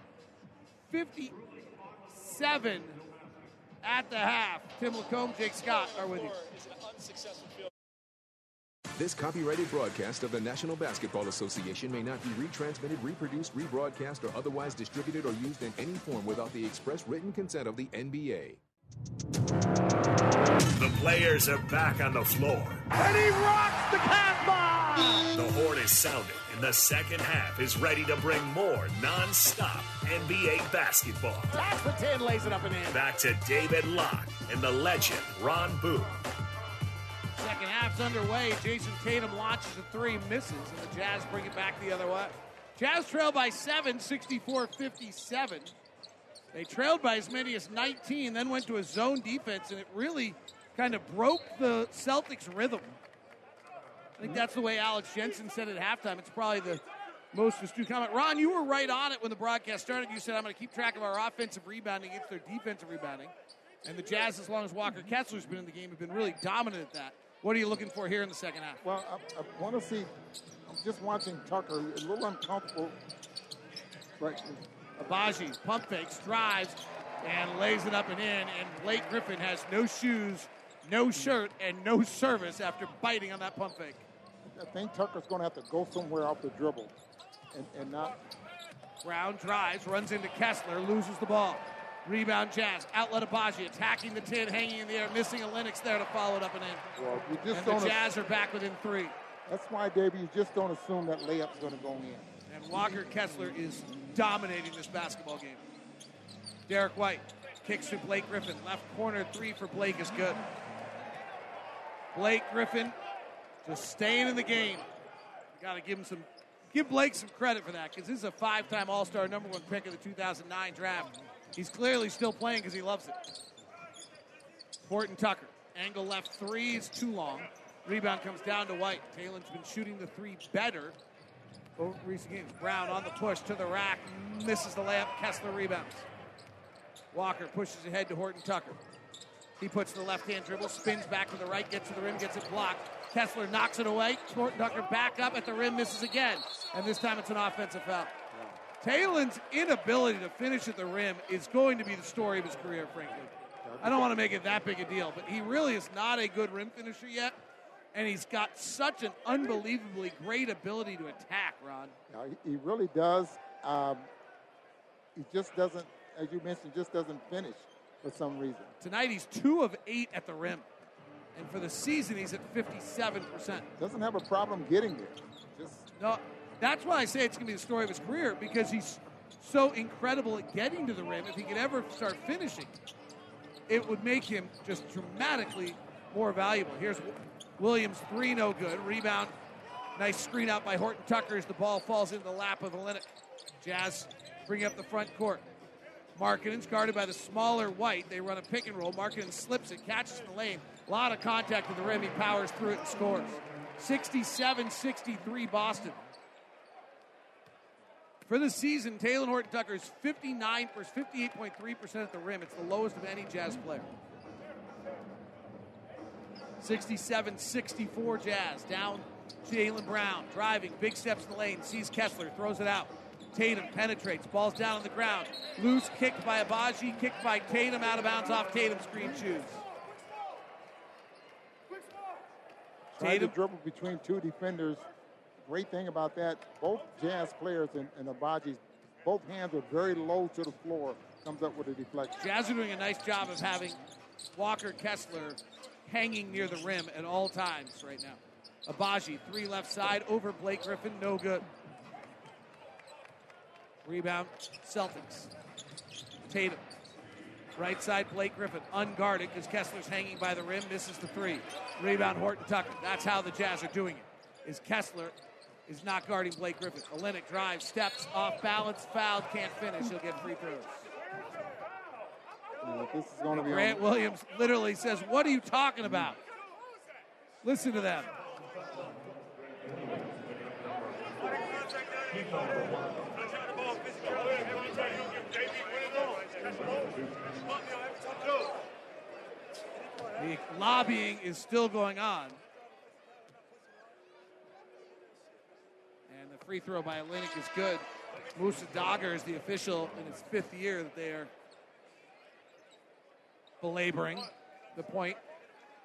57 at the half. Tim Lacombe, Jake Scott are with you. This copyrighted broadcast of the National Basketball Association may not be retransmitted, reproduced, rebroadcast, or otherwise distributed or used in any form without the express written consent of the NBA. The players are back on the floor. And he rocks the cat bomb! The horn is sounded, and the second half is ready to bring more non-stop NBA basketball. That's the 10 lays it up and in. Back to David Locke and the legend, Ron Boone. Second half's underway. Jayson Tatum launches a three, misses, and the Jazz bring it back the other way. Jazz trail by seven, 64 57. They trailed by as many as 19, then went to a zone defense, and it really kind of broke the Celtics' rhythm. I think that's the way Alex Jensen said it at halftime. It's probably the most astute comment. Ron, you were right on it when the broadcast started. You said, I'm going to keep track of our offensive rebounding against their defensive rebounding. And the Jazz, as long as Walker Kessler's been in the game, have been really dominant at that. What are you looking for here in the second half? Well, I, I want to see. I'm just watching Tucker. A little uncomfortable. Right. Agbaji pump fakes, drives, and lays it up and in. And Blake Griffin has no shoes, no shirt, and no service after biting on that pump fake. I think Tucker's going to have to go somewhere off the dribble, and, and not. Brown drives, runs into Kessler, loses the ball. Rebound Jazz. Outlet Agbaji attacking the 10, hanging in the air, missing a Lennox there to follow it up and in. Well, you just and don't the Jazz are back within three. That's why, Davey, you just don't assume that layup's going to go in. And Walker Kessler is dominating this basketball game. Derrick White kicks to Blake Griffin. Left corner three for Blake is good. Blake Griffin just staying in the game. Got to give him some, give Blake some credit for that because this is a five-time All-Star, number one pick of the 2009 draft. He's clearly still playing because he loves it. Horton Tucker, angle left three is too long. Rebound comes down to White. Taylor's been shooting the three better over recent games. Brown on the push to the rack, misses the layup. Kessler rebounds. Walker pushes ahead to Horton Tucker. He puts the left hand dribble, spins back to the right, gets to the rim, gets it blocked. Kessler knocks it away. Horton Tucker back up at the rim, misses again. And this time it's an offensive foul. Taylor's inability to finish at the rim is going to be the story of his career, frankly. I don't want to make it that big a deal, but he really is not a good rim finisher yet. And he's got such an unbelievably great ability to attack, Ron. Yeah, he- he really does. Um, he just doesn't, as you mentioned, just doesn't finish for some reason. Tonight he's two of eight at the rim. And for the season, he's at 57%. Doesn't have a problem getting there. Just No, that's why I say it's going to be the story of his career because he's so incredible at getting to the rim. If he could ever start finishing, it would make him just dramatically more valuable. Here's Williams, three, no good. Rebound, nice screen out by Horton Tucker as the ball falls into the lap of Olynyk. Jazz bring up the front court. Markkanen's guarded by the smaller White. They run a pick and roll. Markkanen slips it, catches in the lane. A lot of contact with the rim. He powers through it and scores. 67 63 Boston. For the season, Taylor Horton Tucker is 59 58.3% at the rim. It's the lowest of any Jazz player. 67 64 Jazz. Down Jaylen Brown. Driving. Big steps in the lane. Sees Kessler. Throws it out. Tatum penetrates. Ball's down on the ground. Loose kicked by Agbaji. Kicked by Tatum. Out of bounds off Tatum's green shoes. trying to dribble between two defenders. Great thing about that, both Jazz players and, and Agbaji's, both hands are very low to the floor. Comes up with a deflection. Jazz are doing a nice job of having Walker Kessler hanging near the rim at all times right now. Agbaji, three left side, over Blake Griffin, no good. Rebound, Celtics. Tatum. Right side, Blake Griffin, unguarded because Kessler's hanging by the rim, misses the three. Rebound, Horton Tucker. That's how the Jazz are doing it. Is Kessler is not guarding Blake Griffin. Olynyk drives, steps off balance, fouled, can't finish. He'll get free throws. Uh, this is going to be Grant on, Williams literally says, What are you talking about? Listen to them. The lobbying is still going on. And the free throw by Olynyk is good. Mousa Dagher is the official in his fifth year that they are belaboring the point.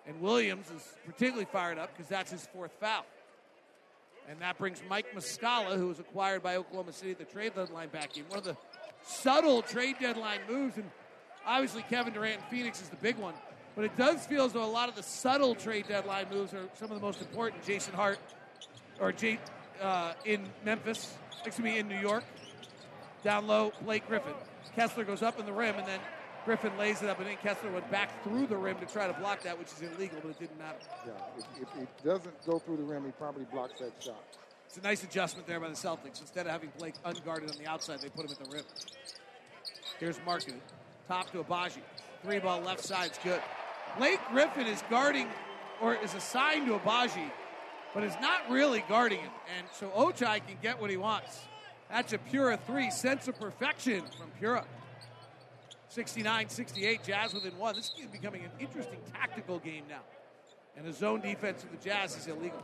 And Williams is particularly fired up because that's his fourth foul. And that brings Mike Muscala, who was acquired by Oklahoma City at the trade deadline back in. One of the subtle trade deadline moves. And obviously, Kevin Durant in Phoenix is the big one. But it does feel as though a lot of the subtle trade deadline moves are some of the most important. Jason Hart, or Jay, uh, in Memphis, excuse me, in New York. Down low, Blake Griffin. Kessler goes up in the rim, and then Griffin lays it up, and then Kessler went back through the rim to try to block that, which is illegal, but it didn't matter. yeah, if, if it doesn't go through the rim, he probably blocks that shot. It's a nice adjustment there by the Celtics. Instead of having Blake unguarded on the outside, they put him at the rim. Here's Markkanen. Top to Agbaji. Three ball left side's good. Blake Griffin is guarding, or is assigned to Agbaji, but is not really guarding him. And so Ochai can get what he wants. That's a Pura three. Sense of perfection from Pura. 69 68, Jazz within one. This is becoming an interesting tactical game now. And a zone defense of the Jazz is illegal.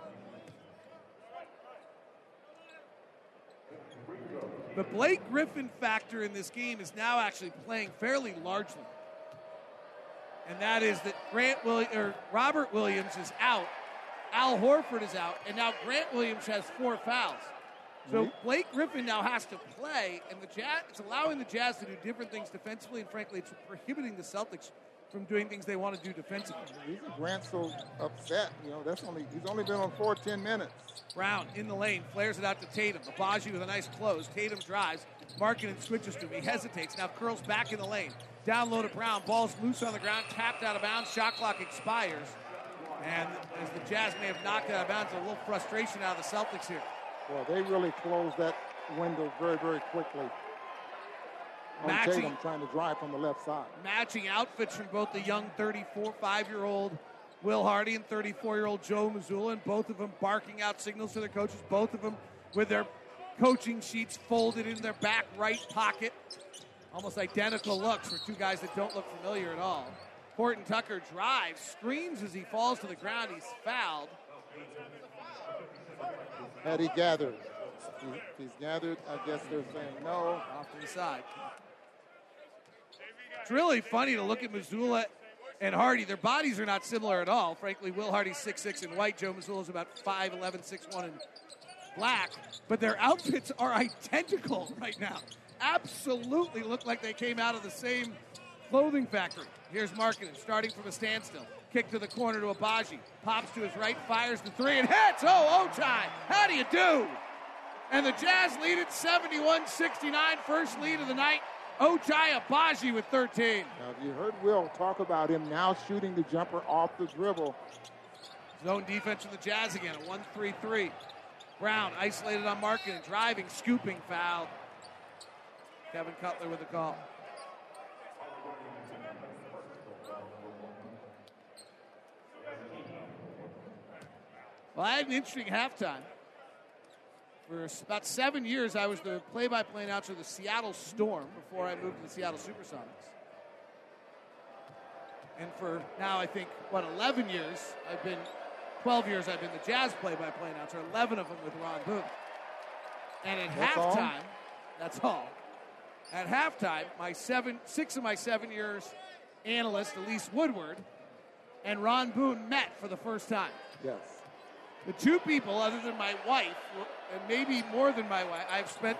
The Blake Griffin factor in this game is now actually playing fairly largely. And that is that Grant Will- or Robert Williams is out, Al Horford is out, and now Grant Williams has four fouls. So mm-hmm. Blake Griffin now has to play, and the Jazz it's allowing the Jazz to do different things defensively, and frankly, it's prohibiting the Celtics from doing things they want to do defensively. Reason Grant's so upset, you know, that's only he's only been on four ten minutes. Brown in the lane, flares it out to Tatum. Agbaji with a nice close. Tatum drives. Markin and switches to him. He hesitates. Now curls back in the lane. Down low to Brown. Ball's loose on the ground. Tapped out of bounds. Shot clock expires. And as the Jazz may have knocked it out of bounds, a little frustration out of the Celtics here. Well, they really closed that window very, very quickly. On Matching- Tatum trying to drive from the left side. Matching outfits from both the young 34, 5 year old Will Hardy and 34 year old Joe Mazzulla, and both of them barking out signals to their coaches, both of them with their coaching sheets folded in their back right pocket. Almost identical looks for two guys that don't look familiar at all. Horton Tucker drives, screams as he falls to the ground. He's fouled. Had he gathered, if he's gathered, I guess they're saying no. Off to the side. It's really funny to look at Mazzulla and Hardy. Their bodies are not similar at all. Frankly, Will Hardy's 6'6 and white. Joe Mazzulla's about 5'11, 6'1 and black. But their outfits are identical right now. Absolutely look like they came out of the same clothing factory. Here's Markkanen starting from a standstill. Kick to the corner to Agbaji. Pops to his right, fires the three, and hits. Oh, Ochai. How do you do? And the Jazz lead at 71 69. First lead of the night. Ochai Agbaji with 13. Now, you heard Will talk about him now shooting the jumper off the dribble. Zone defense for the Jazz again, a 1 3 3. Brown isolated on Markkanen, driving, scooping, foul. Kevin Cutler with the call. Well, I had an interesting halftime. For about seven years, I was the play by play announcer of the Seattle Storm before I moved to the Seattle Supersonics. And for now, I think, what, 11 years, I've been, 12 years, I've been the Jazz play by play announcer, 11 of them with Ron Boone. And at That's all? halftime, that's all. At halftime, my seven, six of my seven years analyst, Elise Woodward, and Ron Boone met for the first time. Yes. The two people, other than my wife, and maybe more than my wife, I've spent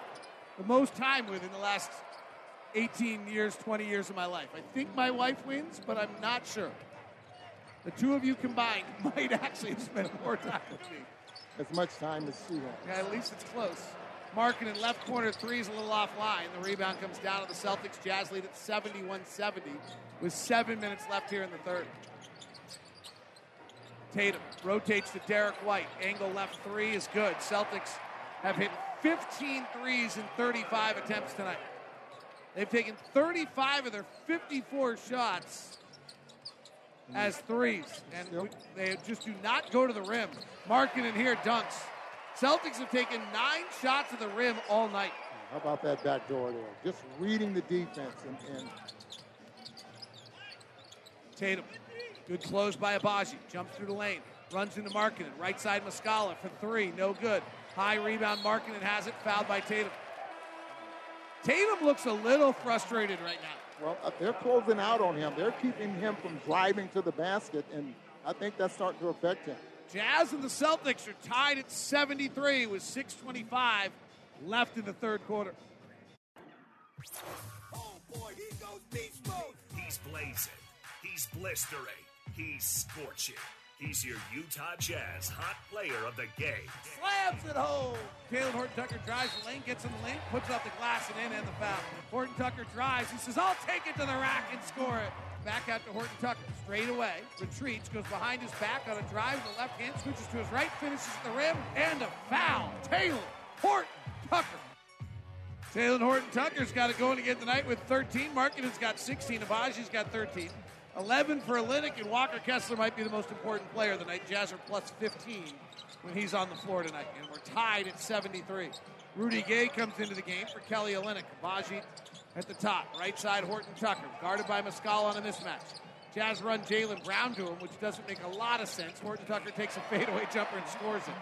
the most time with in the last 18 years, 20 years of my life. I think my wife wins, but I'm not sure. The two of you combined might actually have spent more time with me. As much time as she had. Yeah, at least it's close. Markkanen left corner three is a little offline. The rebound comes down to the Celtics. Jazz lead at 71 70 with seven minutes left here in the third. Tatum rotates to Derrick White. Angle left three is good. Celtics have hit 15 threes in 35 attempts tonight. They've taken 35 of their 54 shots as threes, and we- they just do not go to the rim. Markkanen here dunks. Celtics have taken nine shots at the rim all night. How about that back door there? Just reading the defense and, and Tatum. Good close by Agbaji. Jumps through the lane. Runs into Markkanen. Right side Muscala for three. No good. High rebound. Markkanen has it. Fouled by Tatum. Tatum looks a little frustrated right now. well, uh, they're closing out on him. They're keeping him from driving to the basket, and I think that's starting to affect him. Jazz and the Celtics are tied at 73 with 6.25 left in the third quarter. Oh boy, he goes beast mode. He's blazing. He's blistering. He's scorching. He's your Utah Jazz hot player of the game. Slams it home. Taylor Horton Tucker drives the lane, gets in the lane, puts up the glass and in and the foul. Horton Tucker drives. He says, I'll take it to the rack and score it. Back out to Horton Tucker. Straight away. Retreats, goes behind his back on a drive the left hand, switches to his right, finishes at the rim, and a foul. Taylor Horton Tucker. Taylor Horton Tucker's got it going again tonight with 13. Markkanen's got 16. Agbaji's got 13. 11 for Olynyk, and Walker Kessler might be the most important player of the night. Jazz are plus 15 when he's on the floor tonight, and we're tied at 73. Rudy Gay comes into the game for Kelly Olynyk. Agbaji at the top. Right side, Horton Tucker, guarded by Muscala on a mismatch. Jazz run Jaylen Brown to him, which doesn't make a lot of sense. Horton Tucker takes a fadeaway jumper and scores it.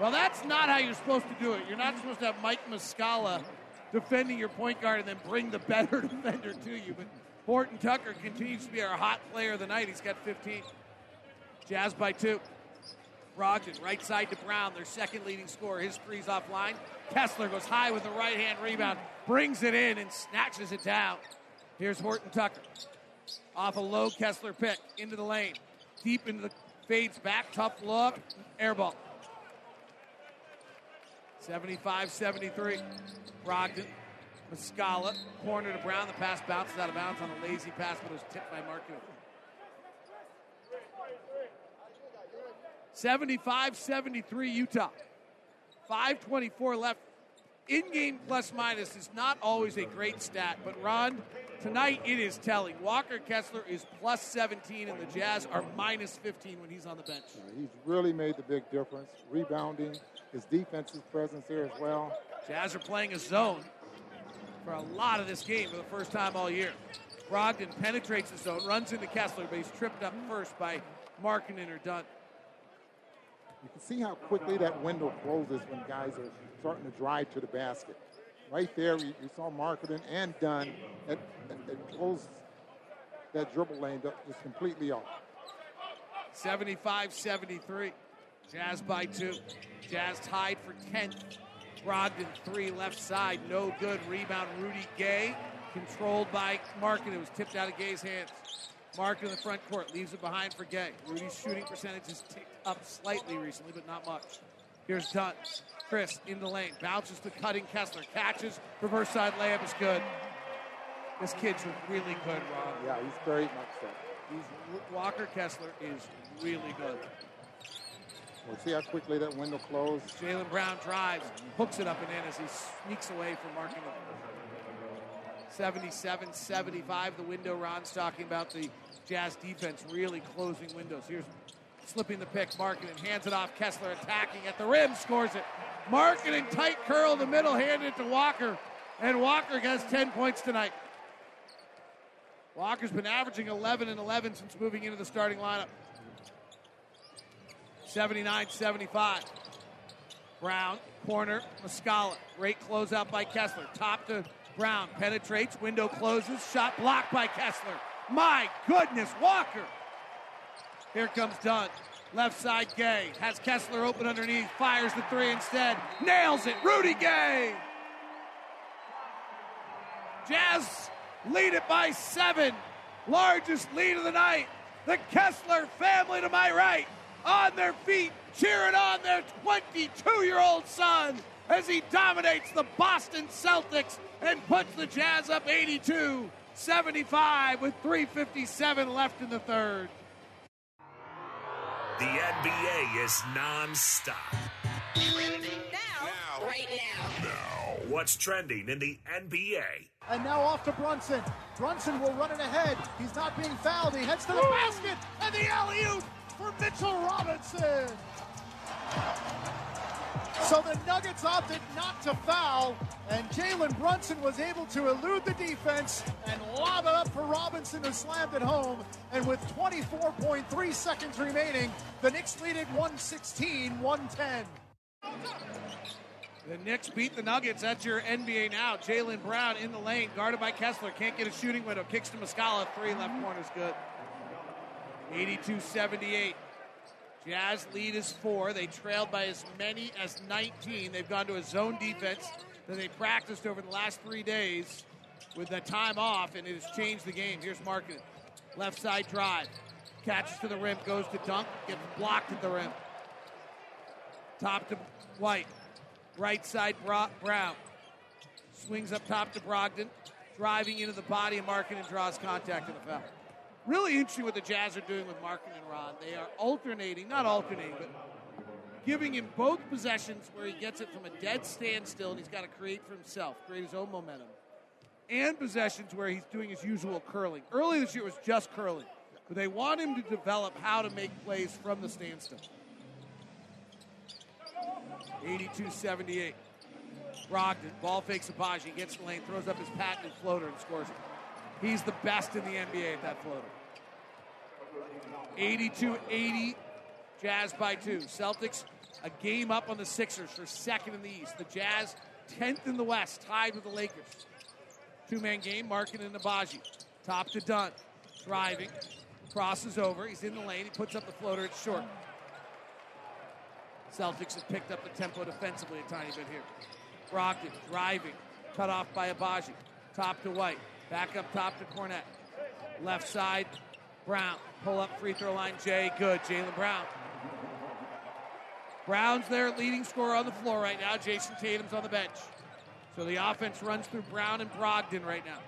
Well, that's not how you're supposed to do it. You're not supposed to have Mike Muscala uh, defending your point guard and then bring the better defender to you. But Horton Tucker continues to be our hot player of the night. He's got 15. Jazz by two. Brogdon, right side to Brown, their second leading scorer. His three's offline. Kessler goes high with the right hand rebound, brings it in and snatches it down. Here's Horton Tucker. Off a low Kessler pick into the lane. Deep into the fades back. Tough look. Air ball. 75 73. Brogdon. Muscala. Corner to Brown. The pass bounces out of bounds on a lazy pass, but it was tipped by Markkanen. 75 73 Utah. 524 left. In game plus minus is not always a great stat, but Ron, tonight it is telling. Walker Kessler is plus 17, and the Jazz are minus 15 when he's on the bench. He's really made the big difference. Rebounding, his defensive presence there as well. Jazz are playing a zone for a lot of this game for the first time all year. Brogdon penetrates the zone, runs into Kessler, but he's tripped up first by Markkanen or Dunn. You can see how quickly that window closes when guys are starting to drive to the basket. Right there, you, you saw Markkanen and Dunn that, that, that closed that dribble lane up just completely off. 75 73. Jazz by two. Jazz tied for 10th. Brogdon three left side, no good. Rebound, Rudy Gay, controlled by Markkanen. It was tipped out of Gay's hands. Markkanen in the front court, leaves it behind for Gay. Rudy's shooting percentage has ticked up slightly recently, but not much. Here's Dunn. Kris in the lane, bounces to cutting Kessler, catches, reverse side layup is good. This kid's really good, Rob. Yeah, he's very much so. He's, Walker Kessler is really good. We'll see how quickly that window closed. Jaylen Brown drives, hooks it up and in as he sneaks away from Markkanen 77 75. The window Ron's talking about the Jazz defense really closing windows. Here's slipping the pick, Markkanen hands it off. Kessler attacking at the rim, scores it. Markkanen tight curl in the middle, handed it to Walker, and Walker has 10 points tonight. Walker's been averaging 11 and 11 since moving into the starting lineup. 79 75. Brown, corner, Muscala. Great closeout by Kessler. Top to Brown. Penetrates, window closes, shot blocked by Kessler. My goodness, Walker. Here comes Dunn. Left side, Gay. Has Kessler open underneath. Fires the three instead. Nails it. Rudy Gay. Jazz lead it by seven. Largest lead of the night. The Kessler family to my right on their feet, cheering on their 22 year old son as he dominates the Boston Celtics and puts the Jazz up 82 75 with 3.57 left in the third. The NBA is non-stop. Now, right now. What's trending in the NBA? And now off to Brunson. Brunson will run it ahead. He's not being fouled. He heads to the basket and the alley-oop for Mitchell Robinson. So the Nuggets opted not to foul, and Jalen Brunson was able to elude the defense and lob it up for Robinson who slammed it home. And with 24.3 seconds remaining, the Knicks lead it 116 110. The Knicks beat the Nuggets. That's your NBA now. Jaylen Brown in the lane, guarded by Kessler. Can't get a shooting window. Kicks to Muscala. Three left corner's good. 82 78. Jazz lead is four. They trailed by as many as 19. They've gone to a zone defense that they practiced over the last three days with the time off, and it has changed the game. Here's Markkanen. Left side drive. Catches to the rim, goes to dunk, gets blocked at the rim. Top to White. Right side, Brown. Swings up top to Brogdon. Driving into the body of Markkanen draws contact in the foul really interesting what the Jazz are doing with Markkanen and Ron. They are alternating, not alternating, but giving him both possessions where he gets it from a dead standstill and he's got to create for himself, create his own momentum, and possessions where he's doing his usual curling. Early this year was just curling, but they want him to develop how to make plays from the standstill. 82 78. Brogdon, ball fakes Agbaji, gets the lane, throws up his patented floater and scores it. He's the best in the NBA at that floater. 82-80, Jazz by two. Celtics a game up on the Sixers for second in the East. The Jazz 10th in the West, tied with the Lakers. Two-man game, Markkanen and Agbaji. Top to Dunn, driving, crosses over. He's in the lane. He puts up the floater. It's short. Celtics have picked up the tempo defensively a tiny bit here. Brogdon driving, cut off by Agbaji. Top to White, back up top to Kornet. Left side, Brown. Pull up free throw line, Jay. Good. Jaylen Brown. Brown's their leading scorer on the floor right now. Jayson Tatum's on the bench. So the offense runs through Brown and Brogdon right now.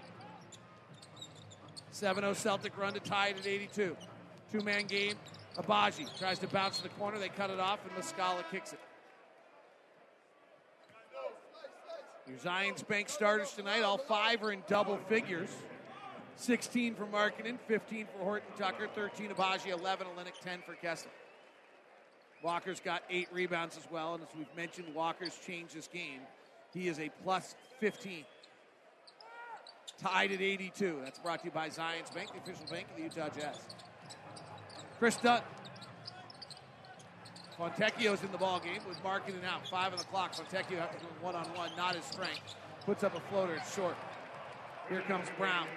7 0 Celtic run to tie it at 82. Two man game. Agbaji tries to bounce to the corner. They cut it off, and Muscala kicks it. Your Zions Bank starters tonight, all five are in double figures. 16 for Markkanen, 15 for Horton Tucker, 13 Agbaji, 11 Olynyk, 10 for Kessler. Walker's got eight rebounds as well, and as we've mentioned, Walker's changed this game. He is a plus 15. Tied at 82. That's brought to you by Zions Bank, the official bank of the Utah Jazz. Kris Dunn. Fontecchio's in the ball game with Markkanen out. Five on the clock. Fontecchio one on one, not his strength. Puts up a floater. It's short. Here comes Brown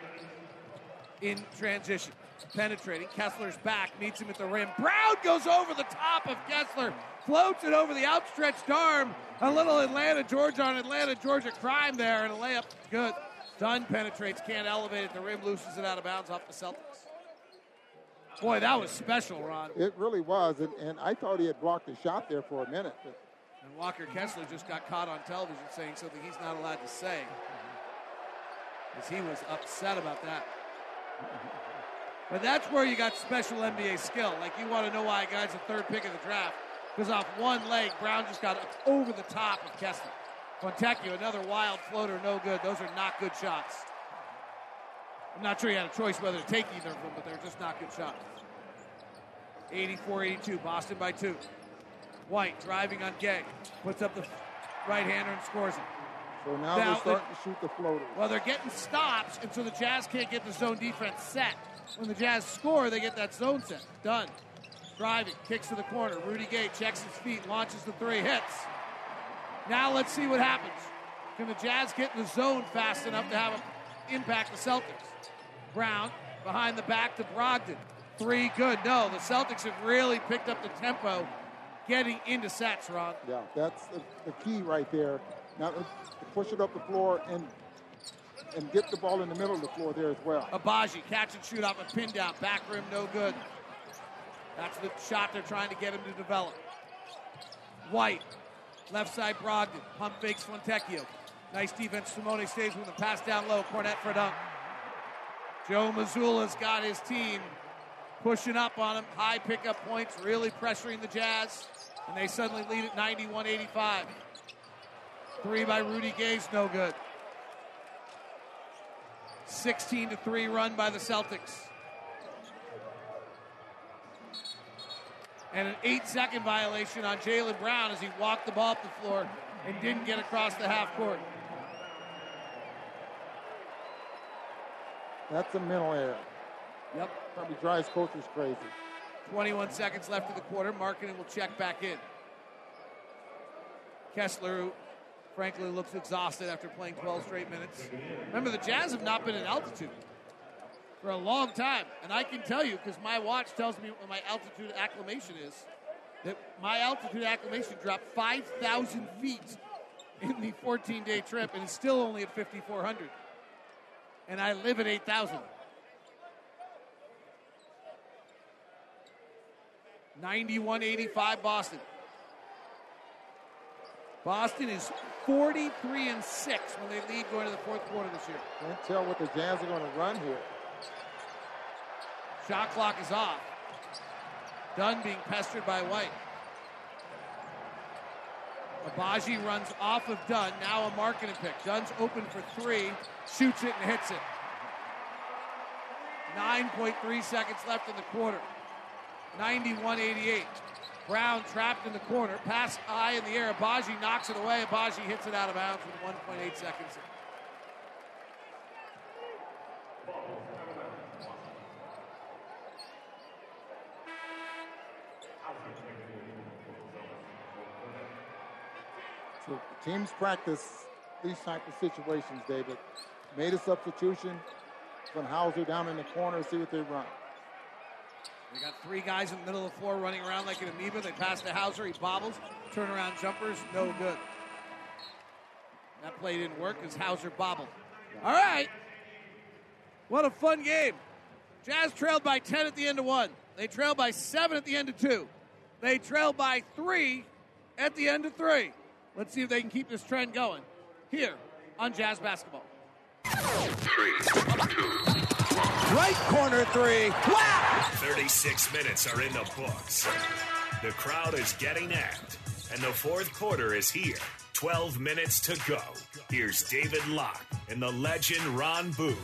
in transition. Penetrating. Kessler's back, meets him at the rim. Brown goes over the top of Kessler, floats it over the outstretched arm. A little Atlanta, Georgia on Atlanta, Georgia crime there, and a layup. Good. Dunn penetrates, can't elevate it. The rim loosens it out of bounds off the Celtics. Boy, that was special, Ron. It really was, and, and I thought he had blocked the shot there for a minute. But... And Walker Kessler just got caught on television saying something he's not allowed to say. Because he was upset about that. But that's where you got special NBA skill. Like you want to know why a guy's the third pick of the draft. Because off one leg, Brown just got over the top of Kessler. Fontecchio, another wild floater, no good. Those are not good shots. I'm not sure he had a choice whether to take either of them, but they're just not good shots. 84-82, Boston by two. White driving on Gay, puts up the right hander and scores it. So now, now they're starting the, to shoot the floaters. Well, they're getting stops, and so the Jazz can't get the zone defense set. When the Jazz score, they get that zone set. Dunn. Driving, kicks to the corner. Rudy Gay checks his feet, launches the three, hits. Now let's see what happens. Can the Jazz get in the zone fast enough to have an impact the Celtics? Brown behind the back to Brogdon. Three good. No, the Celtics have really picked up the tempo getting into sets, Ron. Yeah, that's the, the key right there. Now uh, push it up the floor and and get the ball in the middle of the floor there as well. Agbaji, catch and shoot off a pin down. Back rim, no good. That's the shot they're trying to get him to develop. White, left side Brogdon. Pump fakes Fontecchio. Nice defense. Simone stays with the Pass down low. Kornet for dunk. Joe Mazzulla's got his team pushing up on him. High pickup points, really pressuring the Jazz. And they suddenly lead at 91 85. Three by Rudy Gay's no good. 16 to 3 run by the Celtics. And an eight second violation on Jaylen Brown as he walked the ball up the floor and didn't get across the half court. That's a mental error. Yep. Probably drives coaches crazy. 21 seconds left of the quarter. Markkanen will check back in. Kessler, frankly, looks exhausted after playing 12 straight minutes. Remember, the Jazz have not been at altitude for a long time. And I can tell you, because my watch tells me what my altitude acclimation is, that my altitude acclimation dropped 5,000 feet in the 14 day trip and is still only at 5,400. And I live at 8,000. 91-85 Boston. Boston is 43 and 6 when they lead going to the fourth quarter this year. Can't tell what the Jazz are going to run here. Shot clock is off. Dunn being pestered by White. Agbaji runs off of Dunn. Now a Markkanen pick. Dunn's open for three, shoots it and hits it. 9.3 seconds left in the quarter. 91 88. Brown trapped in the corner. Pass high in the air. Agbaji knocks it away. Agbaji hits it out of bounds with 1.8 seconds. So teams practice these type of situations, David. Made a substitution, put Hauser down in the corner, see what they run. They got three guys in the middle of the floor running around like an amoeba. They pass to Hauser. He bobbles. Turnaround jumpers, no good. That play didn't work because Hauser bobbled. All right. What a fun game. Jazz trailed by 10 at the end of one. They trailed by seven at the end of two. They trailed by three at the end of three. Let's see if they can keep this trend going here on Jazz Basketball. Three, two, Right corner three. Wow! 36 minutes are in the books. The crowd is getting amped, and the fourth quarter is here. 12 minutes to go. Here's David Locke and the legend Ron Boone.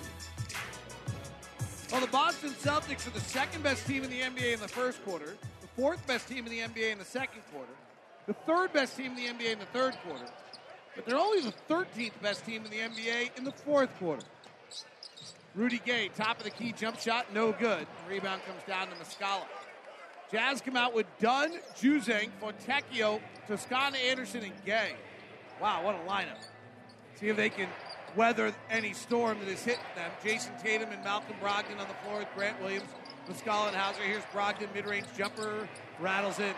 Well, the Boston Celtics are the second best team in the NBA in the first quarter, the fourth best team in the NBA in the second quarter, the third best team in the NBA in the third quarter, but they're only the 13th best team in the NBA in the fourth quarter. Rudy Gay, top of the key jump shot, no good. Rebound comes down to Muscala. Jazz come out with Dunn, Juzang, Fontecchio, Toscano Anderson, and Gay. Wow, what a lineup. See if they can weather any storm that is hitting them. Jayson Tatum and Malcolm Brogdon on the floor with Grant Williams, Muscala and Hauser. Here's Brogdon, mid-range jumper, rattles it.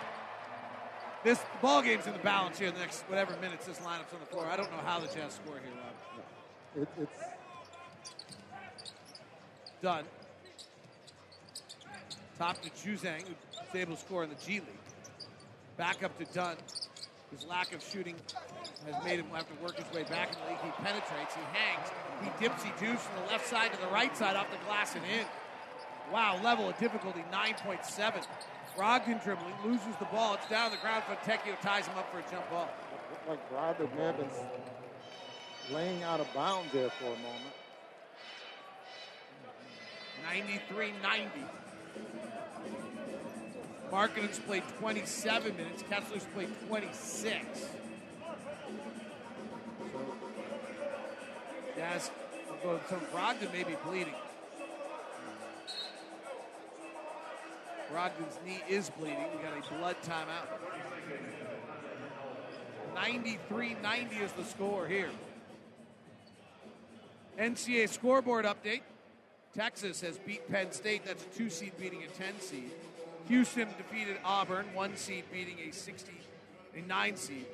This ball game's in the balance here. In the next whatever minutes this lineup's on the floor. I don't know how the Jazz score here, Rob. It, it's Dunn. Top to Juzang, who's able to score in the G League. Back up to Dunn. His lack of shooting has made him have to work his way back in the league. He penetrates, he hangs, he dips, he doos from the left side to the right side off the glass and in. Wow, level of difficulty 9.7. Brogdon dribbling, loses the ball. It's down the ground. Fontecchio ties him up for a jump ball. looked like Brogdon may have been laying out of bounds there for a moment. 93-90. Markkanen's played 27 minutes. Kessler's played 26. Yes, so Brogdon may be bleeding. Brogdon's knee is bleeding. We got a blood timeout. 93-90 is the score here. NCAA scoreboard update. Texas has beat Penn State. That's a two seed beating a 10 seed. Houston defeated Auburn, one seed beating a 60, a nine seed.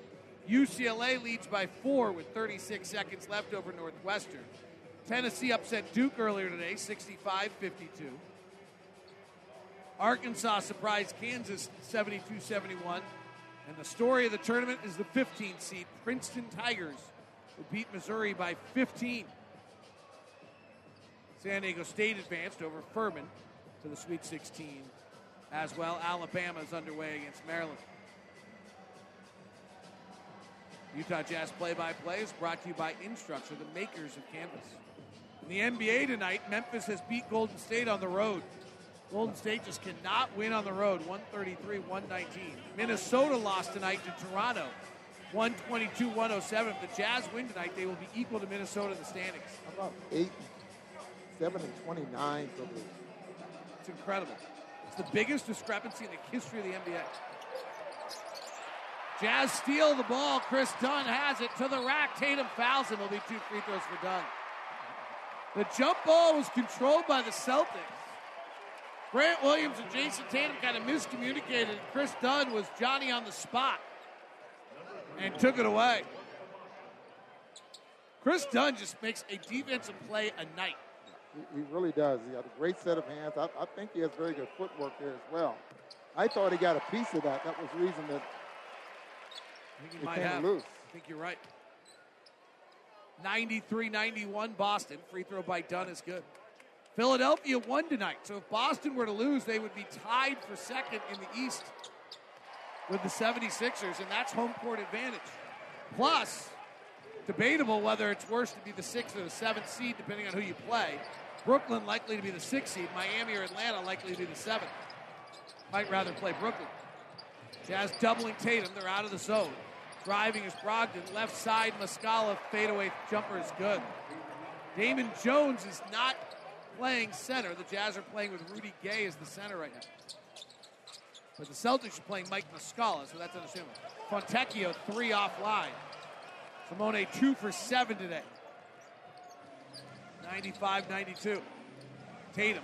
UCLA leads by four with 36 seconds left over Northwestern. Tennessee upset Duke earlier today, 65 52. Arkansas surprised Kansas 72 71. And the story of the tournament is the 15th seed, Princeton Tigers, who beat Missouri by 15. San Diego State advanced over Furman to the Sweet 16 as well. Alabama is underway against Maryland. Utah Jazz play by play is brought to you by Instructure, the makers of Canvas. In the NBA tonight, Memphis has beat Golden State on the road. Golden State just cannot win on the road, 133 119. Minnesota lost tonight to Toronto, 122 107. If the Jazz win tonight, they will be equal to Minnesota in the standings. How about eight, seven, and twenty-nine for the It's incredible. It's the biggest discrepancy in the history of the NBA. Jazz steal the ball. Kris Dunn has it to the rack. Tatum fouls him. It'll be two free throws for Dunn. The jump ball was controlled by the Celtics. Grant Williams and Jayson Tatum kind of miscommunicated. Kris Dunn was Johnny on the spot and took it away. Kris Dunn just makes a defensive play a night. He, he really does. He got a great set of hands. I, I think he has very good footwork there as well. I thought he got a piece of that. That was the reason that I think he it might came have. loose. I think you're right. 93 91 Boston. Free throw by Dunn is good. Philadelphia won tonight. So if Boston were to lose, they would be tied for second in the East with the 76ers, and that's home court advantage. Plus, debatable whether it's worse to be the sixth or the seventh seed, depending on who you play. Brooklyn likely to be the sixth seed. Miami or Atlanta likely to be the seventh. Might rather play Brooklyn. Jazz doubling Tatum. They're out of the zone. Driving is Brogdon. Left side, Muscala. Fadeaway jumper is good. Damian Jones is not playing center. The Jazz are playing with Rudy Gay as the center right now. But the Celtics are playing Mike Muscala, so that's unassuming. Fontecchio, three offline. Simone, two for seven today. 95 92. Tatum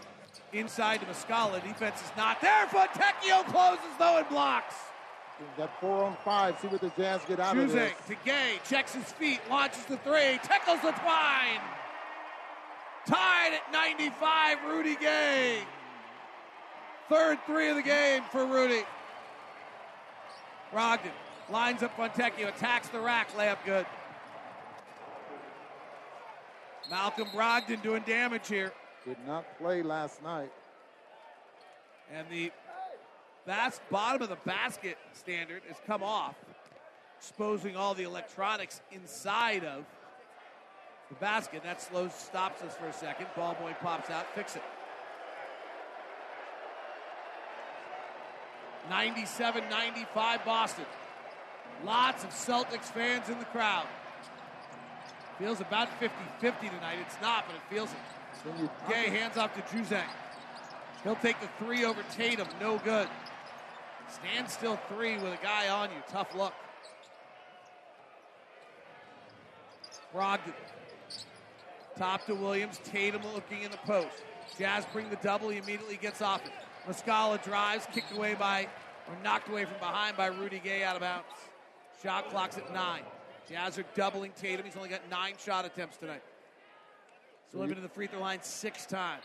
inside to Muscala. Defense is not there. Fontecchio closes though and blocks. Got four on five. See what the Jazz get out of this. to Gay, checks his feet, launches the three, tickles the twine. Tied at 95, Rudy Gay. Third three of the game for Rudy. Brogdon lines up Fontecchio, attacks the rack, layup good. Malcolm Brogdon doing damage here. Did not play last night. And the bas- bottom of the basket standard has come off, exposing all the electronics inside of the basket. That slows, stops us for a second. Ball boy pops out, fix it. 97 95 Boston. Lots of Celtics fans in the crowd. Feels about 50 50 tonight. It's not, but it feels it. Gay hands off to Juzang. He'll take the three over Tatum. No good. Stand still three with a guy on you. Tough luck. Brogdon. Top to Williams. Tatum looking in the post. Jazz bring the double. He immediately gets off it. Muscala drives, kicked away by, or knocked away from behind by Rudy Gay out of bounds. Shot clock's at nine. Jazz are doubling Tatum. He's only got nine shot attempts tonight. So limited to the free throw line six times.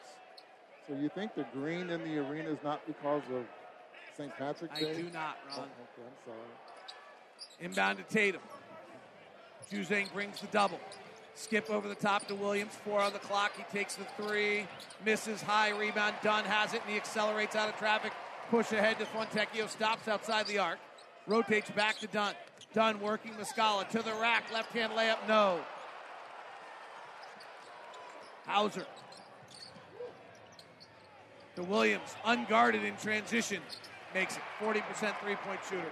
So you think the green in the arena is not because of St. Patrick's Day? I do not, Ron. Oh, okay, I'm sorry. Inbound to Tatum. Juzang brings the double. Skip over the top to Williams. Four on the clock. He takes the three. Misses high rebound. Dunn has it and he accelerates out of traffic. Push ahead to Fontecchio. Stops outside the arc. Rotates back to Dunn. Dunn working Muscala to the rack. Left hand layup. No. Hauser. To Williams. Unguarded in transition. Makes it 40% three point shooter.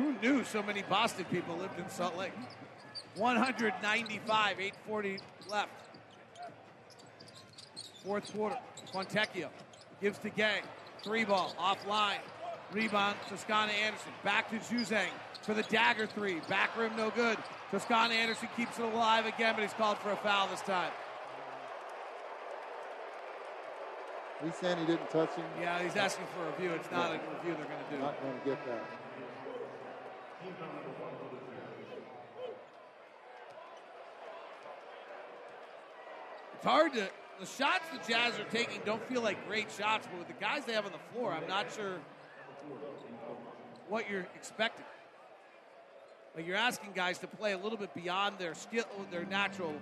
Who knew so many Boston people lived in Salt Lake? 195, 840 left. Fourth quarter. Fontecchio gives to Gay. Three ball, offline. Rebound, Toscano Anderson. Back to Juzang for the dagger three. Back rim, no good. Toscano Anderson keeps it alive again, but he's called for a foul this time. He's saying he didn't touch him. Yeah, he's asking for a review. It's not a review they're going to do. Not going to get that. It's hard to. The shots the Jazz are taking don't feel like great shots, but with the guys they have on the floor, I'm not sure what you're expecting. Like you're asking guys to play a little bit beyond their skill, their natural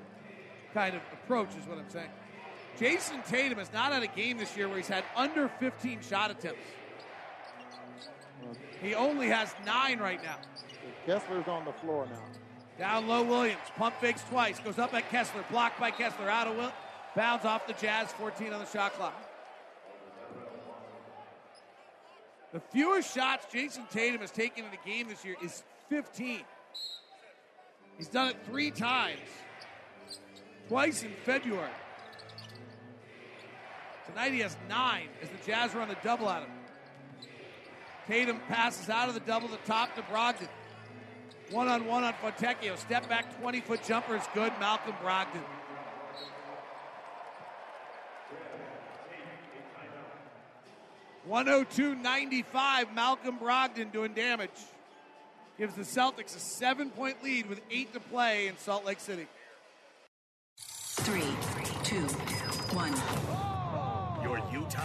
kind of approach, is what I'm saying. Jayson Tatum has not had a game this year where he's had under 15 shot attempts. He only has nine right now. Kessler's on the floor now. Down low, Williams. Pump fakes twice. Goes up at Kessler. Blocked by Kessler. Out of Will. Bounds off the Jazz. 14 on the shot clock. The fewest shots Jayson Tatum has taken in a game this year is 15. He's done it three times. Twice in February. Tonight he has nine as the Jazz run a double at him. Tatum passes out of the double the top to Brogdon. One on one on Fontecchio. Step back 20 foot jumper is good. Malcolm Brogdon. One hundred two ninety five. Malcolm Brogdon doing damage. Gives the Celtics a seven point lead with eight to play in Salt Lake City.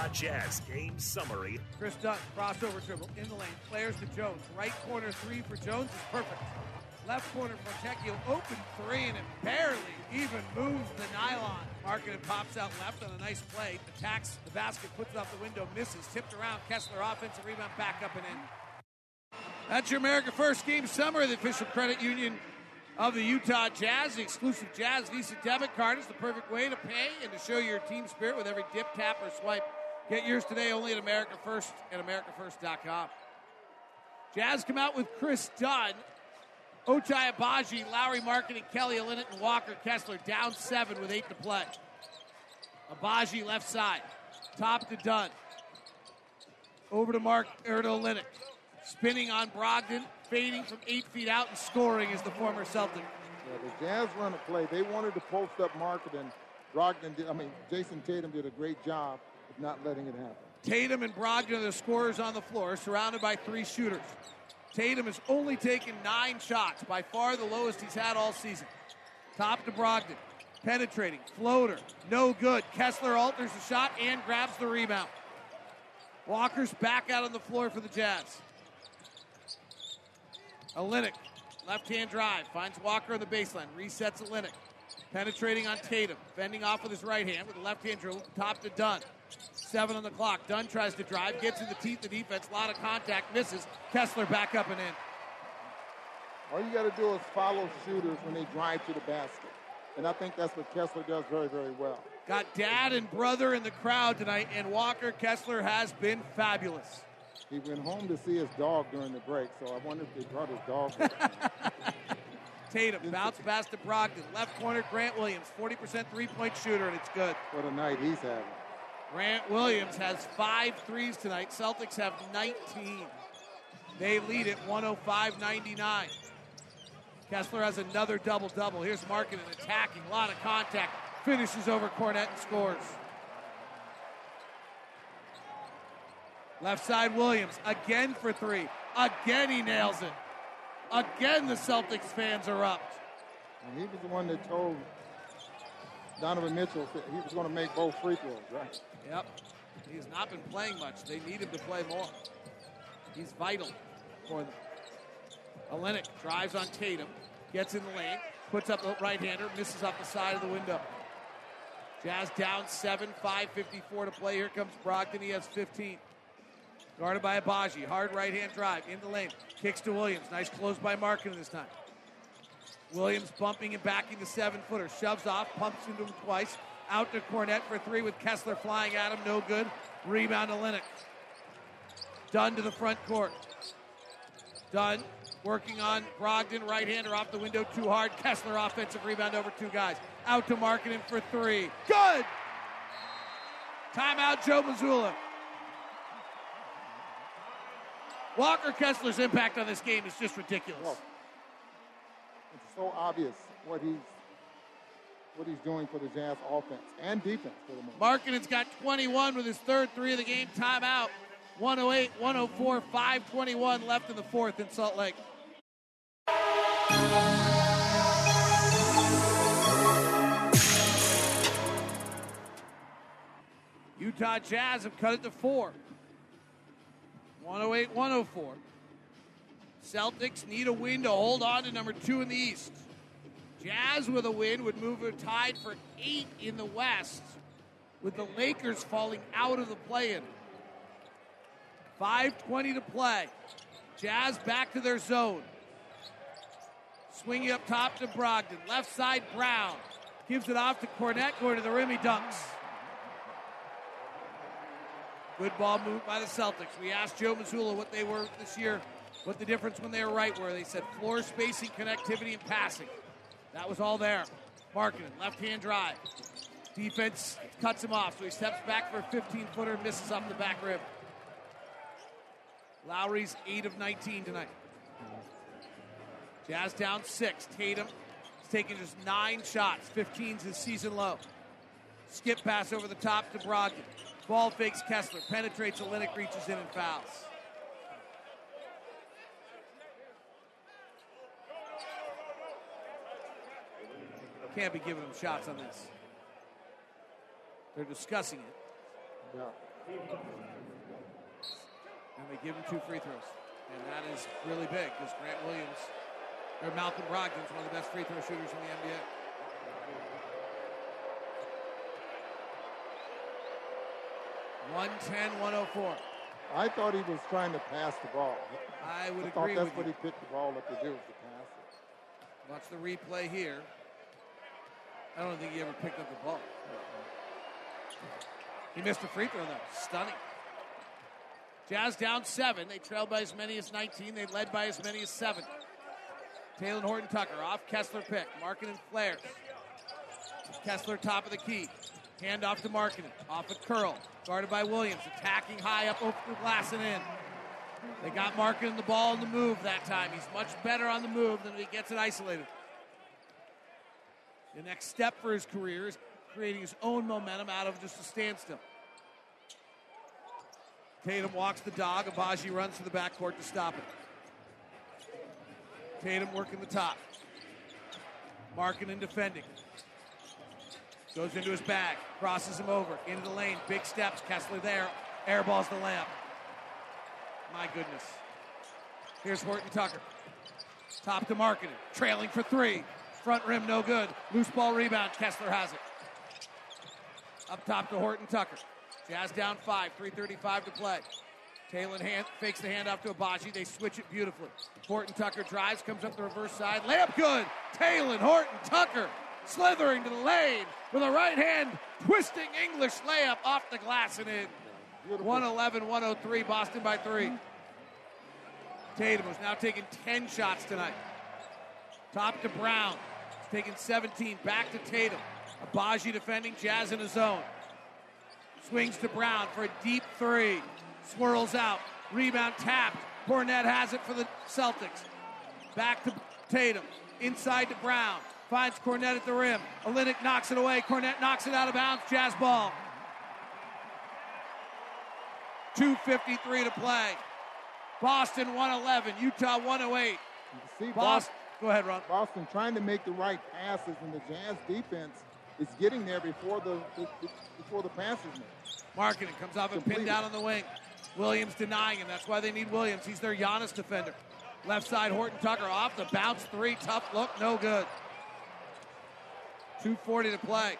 Utah Jazz game summary. Kris Dunn, crossover dribble in the lane, flares to Jones. Right corner three for Jones is perfect. Left corner Fontecchio, open three, and it barely even moves the nylon. Markkanen pops out left on a nice play. Attacks the basket, puts it off the window, misses. Tipped around. Kessler offensive rebound, back up and in. That's your America First game summer. The official credit union of the Utah Jazz. The exclusive Jazz Visa debit card is the perfect way to pay and to show your team spirit with every dip, tap, or swipe Get yours today only at America First and AmericaFirst.com. Jazz come out with Kris Dunn, Ochai Agbaji, Lauri Markkanen, and Kelly Olynyk and Walker Kessler down seven with eight to play. Agbaji left side, top to Dunn. Over to Mark or. Spinning on Brogdon, fading from eight feet out and scoring is the former Celtic. Yeah, the Jazz run a play. They wanted to post up Market and Brogdon did, I mean, Jayson Tatum did a great job not letting it happen. Tatum and Brogdon are the scorers on the floor, surrounded by three shooters. Tatum has only taken nine shots, by far the lowest he's had all season. Top to Brogdon. Penetrating. Floater. No good. Kessler alters the shot and grabs the rebound. Walker's back out on the floor for the Jazz. Olynyk. Left hand drive. Finds Walker on the baseline. Resets Olynyk. Penetrating on Tatum. fending off with his right hand with a left hand drill. Top to Dunn. Seven on the clock. Dunn tries to drive. Gets in the teeth of defense. A lot of contact. Misses. Kessler back up and in. All you got to do is follow shooters when they drive to the basket. And I think that's what Kessler does very, very well. Got dad and brother in the crowd tonight, and Walker Kessler has been fabulous. He went home to see his dog during the break, so I wonder if they brought his dog. Tatum bounce pass to Brogdon. Left corner, Grant Williams, 40% three point shooter, and it's good. what a night he's having. Grant Williams has five threes tonight. Celtics have 19. They lead at 105 99. Kessler has another double double. Here's Markkanen attacking, a lot of contact. Finishes over Kornet and scores. Left side Williams again for three. Again he nails it. Again the Celtics fans are up. And he was the one that told Donovan Mitchell he was going to make both free throws, right? Yep. He has not been playing much. They need him to play more. He's vital for them. Olynyk drives on Tatum, gets in the lane, puts up a right hander, misses off the side of the window. Jazz down 7, 5.54 to play. Here comes Brogdon. He has 15. Guarded by Agbaji. Hard right hand drive in the lane. Kicks to Williams. Nice close by Markkanen this time. Williams bumping and backing the seven footer. Shoves off, pumps into him twice. Out to Kornet for three with Kessler flying at him. No good. Rebound to Lennox. Dunn to the front court. Dunn working on Brogdon. Right hander off the window too hard. Kessler offensive rebound over two guys. Out to Markkanen for three. Good! Timeout, Joe Mazzulla. Walker Kessler's impact on this game is just ridiculous. It's so obvious what he's what he's doing for the Jazz offense and defense for the moment. Markkanen's got 21 with his third three of the game. Timeout. 108, 104, 521 left in the fourth in Salt Lake. Utah Jazz have cut it to four. 108, 104. Celtics need a win to hold on to number two in the East. Jazz with a win would move it tied for eight in the West, with the Lakers falling out of the play-in. 5.20 to play. Jazz back to their zone. Swinging up top to Brogdon. Left side, Brown. Gives it off to Kornet. Going to the rim, he dunks. Good ball moved by the Celtics. We asked Joe Mazzulla what they were this year, what the difference when they were right where They said floor spacing, connectivity, and passing. That was all there. Markkanen, left hand drive. Defense cuts him off, so he steps back for a 15 footer, misses off the back rim. Lauri's 8 of 19 tonight. Jazz down 6. Tatum is taking just 9 shots. 15's his season low. Skip pass over the top to Brogdon. Ball fakes Kessler. Penetrates Olynyk, reaches in and fouls. Can't be giving them shots on this. They're discussing it. Yeah. And they give him two free throws. And that is really big because Grant Williams, or Malcolm Brogdon's one of the best free throw shooters in the NBA. One ten, one oh four. I thought he was trying to pass the ball. I would I thought agree that's what you. he picked the ball up to do, was to pass it. Watch the replay here. I don't think he ever picked up the ball. He missed a free throw, though. Stunning. Jazz down seven. They trailed by as many as 19. They led by as many as seven. Talen Horton Tucker off Kessler pick. Markkanen and flares. Kessler top of the key. Hand off to Markkanen. Off a curl. Guarded by Williams. Attacking high up over the glass and in. They got Markkanen the ball on the move that time. He's much better on the move than he gets it isolated. The next step for his career is creating his own momentum out of just a standstill. Tatum walks the dog. Agbaji runs to the backcourt to stop it. Tatum working the top. Markkanen and defending. Goes into his bag. Crosses him over. Into the lane. Big steps. Kessler there. Airballs the lamp. My goodness. Here's Horton Tucker. Top to Markkanen. Trailing for three. Front rim no good. Loose ball rebound. Kessler has it. Up top to Horton Tucker. Jazz down five. 3.35 to play. Talen hand, fakes the handoff to Agbaji. They switch it beautifully. Horton Tucker drives, comes up the reverse side. Layup good. Talen Horton Tucker slithering to the lane with a right hand twisting English layup off the glass and in. 111 103, Boston by three. Tatum is now taking 10 shots tonight. Top to Brown. Taking 17. Back to Tatum. Agbaji defending, Jazz in the zone. Swings to Brown for a deep three. Swirls out. Rebound tapped. Kornet has it for the Celtics. Back to Tatum. Inside to Brown. Finds Kornet at the rim. Olynyk knocks it away. Kornet knocks it out of bounds. Jazz ball. 2.53 to play. Boston 111. Utah 108. See, Boston. Go ahead, Ron. Boston trying to make the right passes, and the Jazz defense is getting there before the, the, the before the passes made. Markkanen comes off a pinned down on the wing. Williams denying him. That's why they need Williams. He's their Giannis defender. Left side, Horton Tucker off the bounce three. Tough look, no good. 2.40 to play.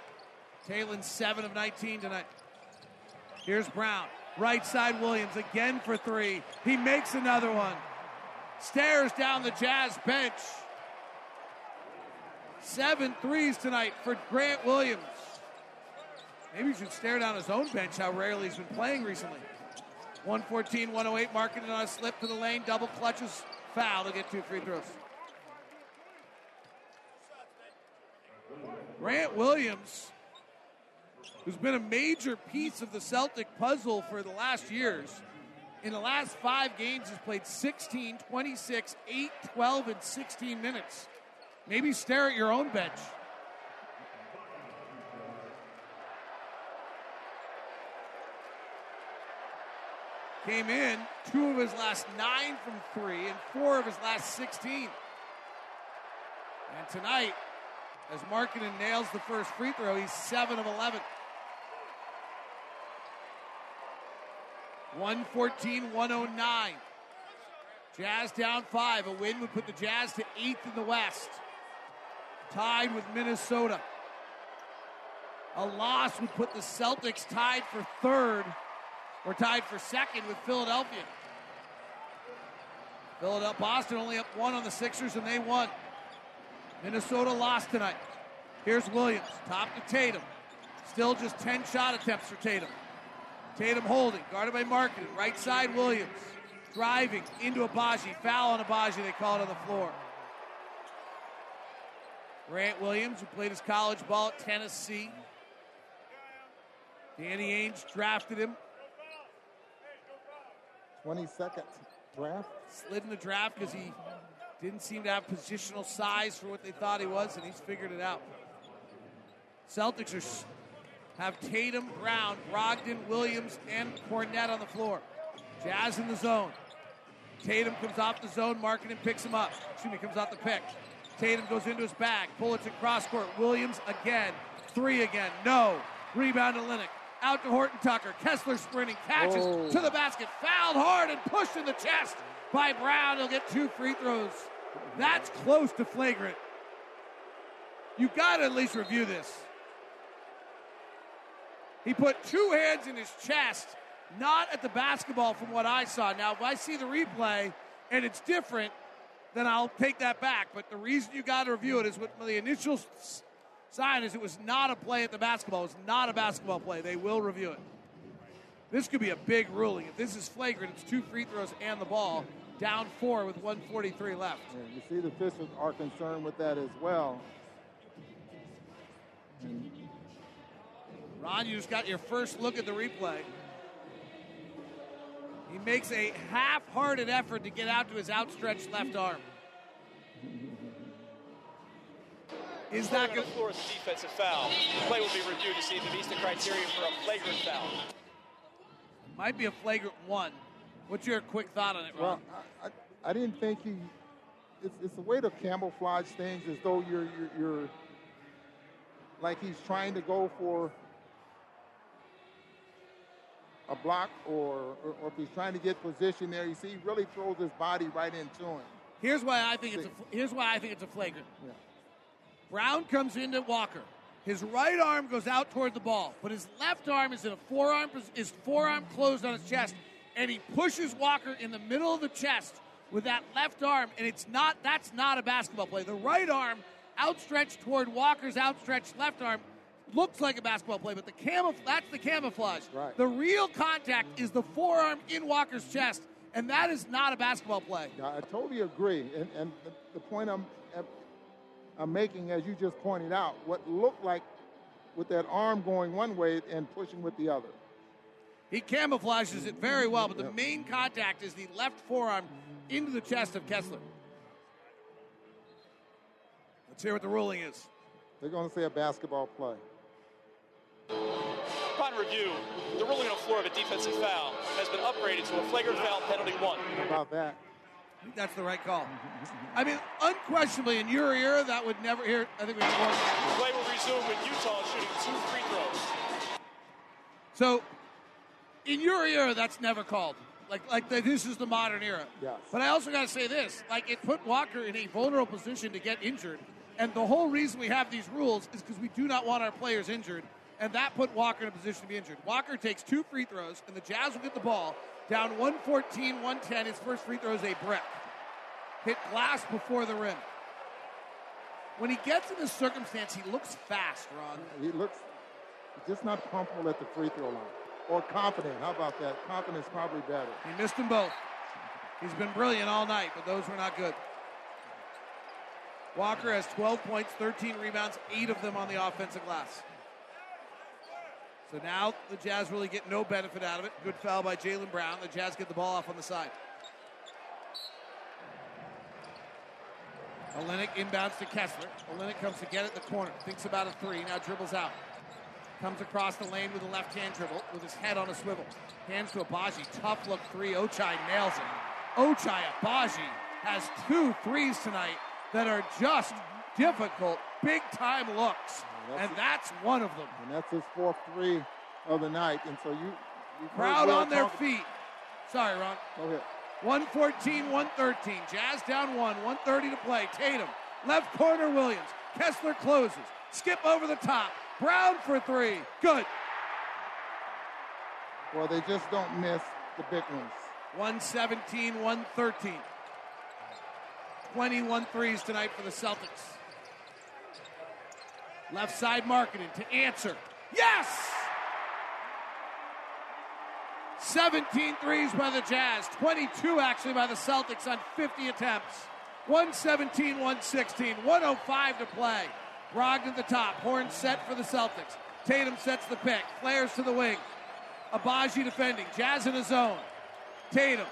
Talen 7 of 19 tonight. Here's Brown. Right side, Williams again for three. He makes another one. Stares down the Jazz bench. Seven threes tonight for Grant Williams. Maybe he should stare down his own bench, how rarely he's been playing recently. 114, 108, Markkanen on a slip to the lane, double clutches, foul to get two free throws. Grant Williams, who's been a major piece of the Celtic puzzle for the last years, in the last five games has played 16, 26, 8, 12, and 16 minutes. Maybe stare at your own bench. Came in two of his last nine from three and four of his last 16. And tonight, as Markkanen nails the first free throw, he's 7 of 11. 114 109. Jazz down five. A win would put the Jazz to eighth in the West, tied with Minnesota. A loss would put the Celtics tied for third, or tied for second with Philadelphia. Philadelphia, Boston only up one on the Sixers, and they won. Minnesota lost tonight. Here's Williams, top to Tatum. Still just 10 shot attempts for Tatum. Tatum holding, guarded by Markkanen. Right side, Williams. Driving into Agbaji. Foul on Agbaji, they call it on the floor. Grant Williams, who played his college ball at Tennessee. Danny Ainge drafted him. 22nd draft. Slid in the draft because he didn't seem to have positional size for what they thought he was, and he's figured it out. Celtics are have Tatum, Brown, Brogdon, Williams, and Kornet on the floor. Jazz in the zone. Tatum comes off the zone, Markkanen picks him up. Excuse me, comes off the pick. Tatum goes into his bag. Bullets at cross court. Williams again. Three again. No. Rebound to Olynyk. Out to Horton Tucker. Kessler sprinting. Catches Oh. to the basket. Fouled hard and pushed in the chest by Brown. He'll get two free throws. That's close to flagrant. You got to at least review this. He put two hands in his chest, not at the basketball from what I saw. Now, if I see the replay and it's different, then I'll take that back. But the reason you got to review it is what the initial sign is it was not a play at the basketball. It was not a basketball play. They will review it. This could be a big ruling. If this is flagrant, it's two free throws and the ball. Down four with 143 left. Yeah, you see the officials are concerned with that as well. Ron, you just got your first look at the replay. He makes a half-hearted effort to get out to his outstretched left arm. Is that going to floor a defensive foul? The play will be reviewed to see if it meets the criteria for a flagrant foul. Might be a flagrant one. What's your quick thought on it, Ron? Well, I, I, I didn't think he. It's, it's a way to camouflage things as though you're, you're, you're like he's trying to go for a block or, or, or if he's trying to get position there. You see, he really throws his body right into him. Here's why I think it's a here's why I think it's a flagrant. Yeah. Brown comes into Walker. His right arm goes out toward the ball, but his left arm is in a forearm his forearm closed on his chest, and he pushes Walker in the middle of the chest with that left arm, and it's not that's not a basketball play. The right arm outstretched toward Walker's outstretched left arm looks like a basketball play, but the camouflage that's the camouflage. Right. The real contact is the forearm in Walker's chest, and that is not a basketball play. I totally agree, and, and the, the point I'm I'm making, as you just pointed out, what looked like with that arm going one way and pushing with the other. He camouflages it very well, but the main contact is the left forearm into the chest of Kessler. Let's hear what the ruling is. They're going to say a basketball play. Upon review, the ruling on the floor of a defensive foul has been upgraded to a flagrant foul penalty one. How about that? That's the right call. I mean, unquestionably, in your era, that would never hear. I think we The play will resume with Utah shooting two free throws. So, in your era, that's never called. Like, like the, this is the modern era. Yes. But I also got to say this: like, it put Walker in a vulnerable position to get injured, and the whole reason we have these rules is because we do not want our players injured, and that put Walker in a position to be injured. Walker takes two free throws, and the Jazz will get the ball down 114, 110. His first free throw is a brick. Hit glass before the rim. When he gets in this circumstance, he looks fast, Ron. He looks just not comfortable at the free throw line. Or confident. How about that? Confidence probably better. He missed them both. He's been brilliant all night, but those were not good. Walker has 12 points, 13 rebounds, eight of them on the offensive glass. So now the Jazz really get no benefit out of it. Good foul by Jaylen Brown. The Jazz get the ball off on the side. Olynyk inbounds to Kessler. Olynyk comes to get it in the corner. Thinks about a three. Now dribbles out. Comes across the lane with a left hand dribble with his head on a swivel. Hands to Agbaji. Tough look three. Ochai nails it. Ochai Agbaji has two threes tonight that are just difficult, big time looks. That's and that's one of them. And that's his fourth three of the night. And so you. you Crowd on their feet. Sorry, Ron. Go ahead. 114, 113. Jazz down one, 130 to play. Tatum, left corner Williams. Kessler closes. Skip over the top. Brown for three. Good. Well, they just don't miss the big ones. 117, 113. 21 threes tonight for the Celtics. Left side marketing to answer. Yes! 17 threes by the Jazz, 22 actually by the Celtics on 50 attempts. 117, 116, 105 to play. Brogdon at the top, horn set for the Celtics. Tatum sets the pick, flares to the wing. Agbaji defending, Jazz in a zone. Tatum,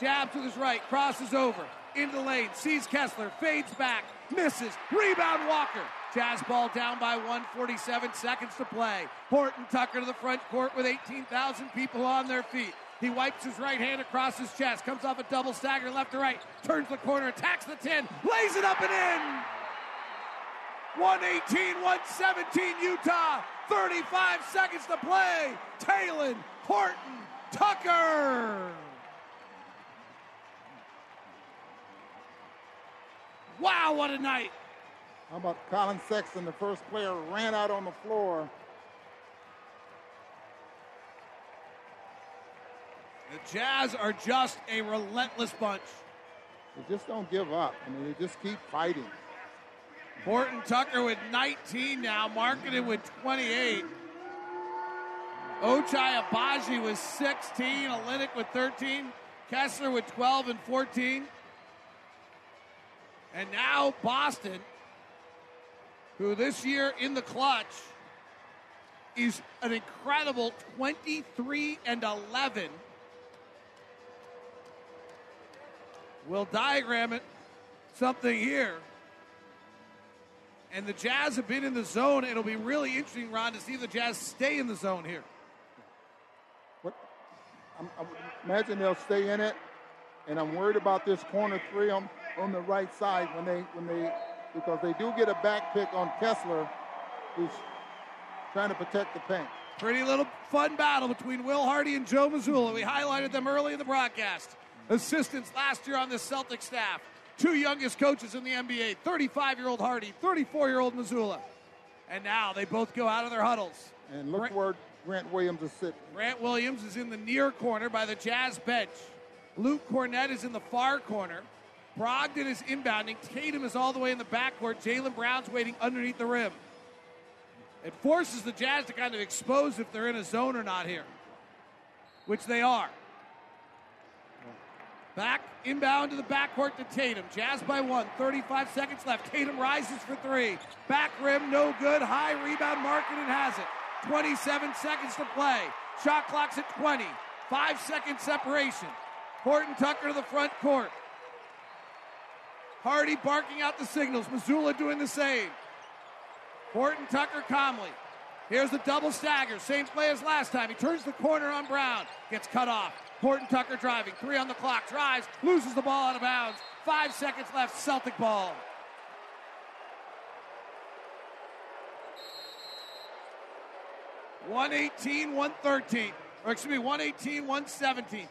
jabs with his right, crosses over, into the lane, sees Kessler, fades back, misses, rebound Walker. Jazz ball down by 147 seconds to play. Horton Tucker to the front court with 18,000 people on their feet. He wipes his right hand across his chest, comes off a double stagger left to right, turns the corner, attacks the 10, lays it up and in. 118, 117 Utah. 35 seconds to play. Talen, Horton, Tucker. Wow, what a night. How about Collin Sexton, the first player, ran out on the floor. The Jazz are just a relentless bunch. They just don't give up. I mean, they just keep fighting. Horton Tucker with 19 now, Markkanen with 28. Ochai Agbaji with 16, Olynyk with 13, Kessler with 12 and 14. And now Boston, who this year in the clutch is an incredible 23 and 11. We'll diagram it something here. And the Jazz have been in the zone. It'll be really interesting, Ron, to see the Jazz stay in the zone here. What, I'm, I imagine they'll stay in it, and I'm worried about this corner three on, on the right side when they when they because they do get a back pick on Kessler, who's trying to protect the paint. Pretty little fun battle between Will Hardy and Joe Mazzulla. We highlighted them early in the broadcast. Assistants last year on the Celtic staff. Two youngest coaches in the NBA 35 year old Hardy, 34 year old Mazzulla. And now they both go out of their huddles. And look Grant, where Grant Williams is sitting. Grant Williams is in the near corner by the Jazz bench. Luke Kornet is in the far corner. Brogdon is inbounding. Tatum is all the way in the backcourt. Jaylen Brown's waiting underneath the rim. It forces the Jazz to kind of expose if they're in a zone or not here, which they are. Back inbound to the backcourt to Tatum. Jazz by one. 35 seconds left. Tatum rises for three. Back rim, no good. High rebound. Markkanen has it. 27 seconds to play. Shot clock's at 20. Five second separation. Horton Tucker to the front court. Hardy barking out the signals. Mazzulla doing the same. Horton Tucker calmly. Here's the double stagger. Same play as last time. He turns the corner on Brown. Gets cut off. Horton Tucker driving. Three on the clock. Drives. Loses the ball out of bounds. Five seconds left. Celtic ball. One eighteen, one thirteen, or excuse me, one eighteen, one seventeen.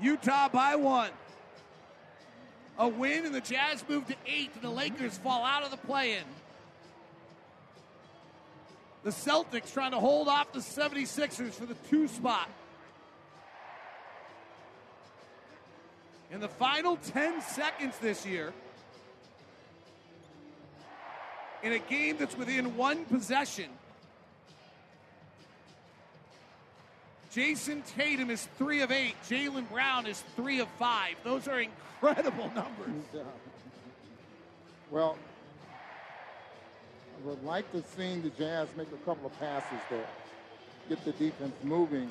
Utah by one a win, and the Jazz move to eight, and the Lakers fall out of the play in. The Celtics trying to hold off the 76ers for the two spot. In the final 10 seconds this year, in a game that's within one possession, Jayson Tatum is three of eight. Jaylen Brown is three of five. Those are incredible numbers. Well, I would like to see the Jazz make a couple of passes there, get the defense moving.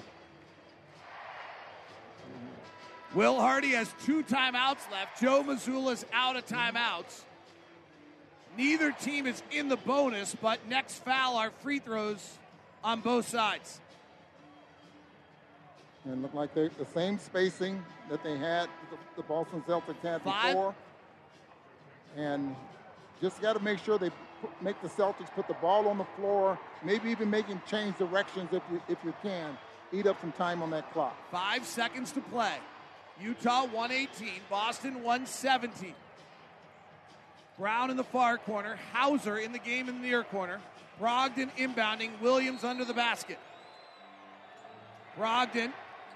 Will Hardy has two timeouts left. Joe Mazzulla's out of timeouts. Neither team is in the bonus, but next foul are free throws on both sides. And look like they the same spacing that they had, the, the Boston Celtics had Five. before. And just got to make sure they put, make the Celtics put the ball on the floor, maybe even make them change directions if you, if you can. Eat up some time on that clock. Five seconds to play. Utah 118, Boston 117. Brown in the far corner, Hauser in the game in the near corner, Brogdon inbounding, Williams under the basket. Brogdon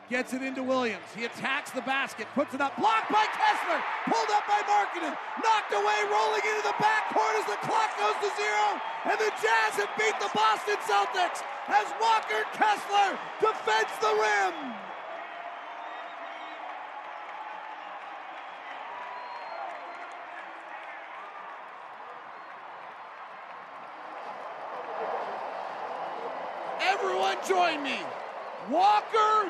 Gets it into Williams. He attacks the basket, puts it up, blocked by Kessler, pulled up by Markkanen, knocked away, rolling into the backcourt as the clock goes to zero. And the Jazz have beat the Boston Celtics as Walker Kessler defends the rim. Everyone join me. Walker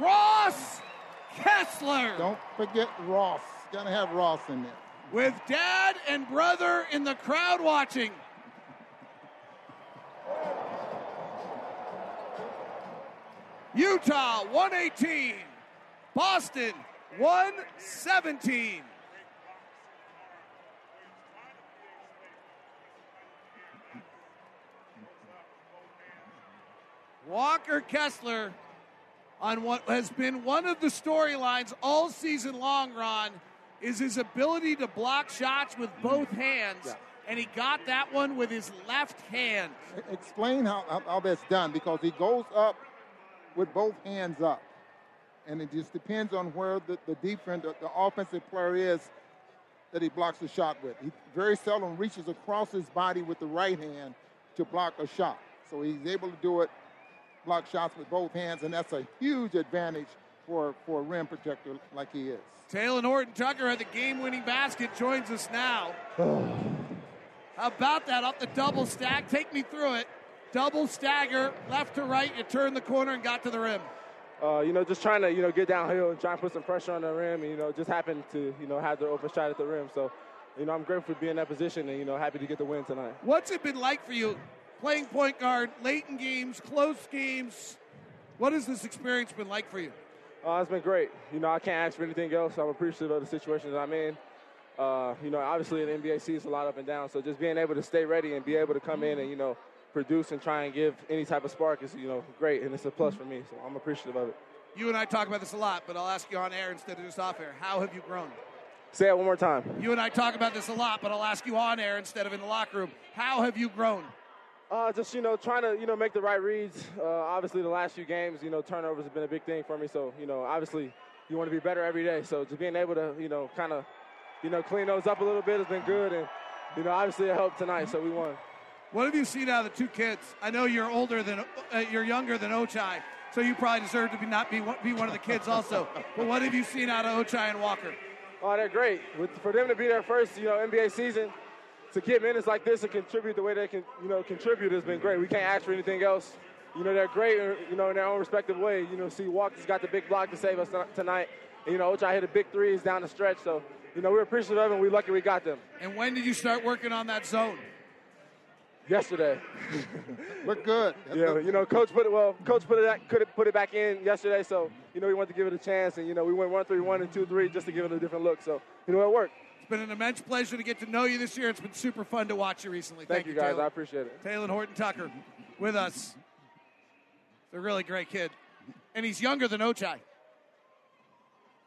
Ross Kessler. Don't forget Ross. Gotta have Ross in there. With dad and brother in the crowd watching. Utah 118, Boston 117. Walker Kessler on what has been one of the storylines all season long, Ron, is his ability to block shots with both mm. hands. Yeah. And he got that one with his left hand. Explain how, how, how that's done because he goes up with both hands up. And it just depends on where the, the defense, the, the offensive player is that he blocks the shot with. He very seldom reaches across his body with the right hand to block a shot. So he's able to do it, block shots with both hands, and that's a huge advantage for, for a rim protector like he is. Talen Horton Tucker at the game winning basket joins us now. How about that? Off the double stack. Take me through it. Double stagger, left to right. You turned the corner and got to the rim. Uh, you know, just trying to, you know, get downhill and try and put some pressure on the rim. And, you know, just happened to, you know, have the open shot at the rim. So, you know, I'm grateful to be in that position and, you know, happy to get the win tonight. What's it been like for you playing point guard, late in games, close games? What has this experience been like for you? Uh, it's been great. You know, I can't ask for anything else. I'm appreciative of the situation that I'm in. Uh, you know, obviously in the NBA season, it's a lot up and down. So just being able to stay ready and be able to come in and, you know, produce and try and give any type of spark is, you know, great. And it's a plus for me. So I'm appreciative of it. You and I talk about this a lot, but I'll ask you on air instead of just off air. How have you grown? Say it one more time. You and I talk about this a lot, but I'll ask you on air instead of in the locker room. How have you grown? Uh, just you know, trying to you know make the right reads. Uh, obviously, the last few games, you know, turnovers have been a big thing for me. So you know, obviously, you want to be better every day. So just being able to you know kind of you know clean those up a little bit has been good, and you know, obviously, it helped tonight. So we won. What have you seen out of the two kids? I know you're older than uh, you're younger than Ochai, so you probably deserve to be not be one, be one of the kids also. but what have you seen out of Ochai and Walker? Oh, they're great. With, for them to be their first, you know, NBA season, to get minutes like this and contribute the way they can, you know, contribute has been great. We can't ask for anything else. You know, they're great, uh, you know, in their own respective way. You know, see, Walker's got the big block to save us tonight. And, you know, Ochai hit a big threes down the stretch. So, you know, we're appreciative of them. We're lucky we got them. And when did you start working on that zone? Yesterday. Look good. yeah, you know, coach put it well. Coach put it could put it back in yesterday, so you know we wanted to give it a chance, and you know we went one three one and two three just to give it a different look. So you know it worked. It's been an immense pleasure to get to know you this year. It's been super fun to watch you recently. Thank, Thank you guys, Talen. I appreciate it. Talen Horton Tucker with us. He's a really great kid, and he's younger than Ochai.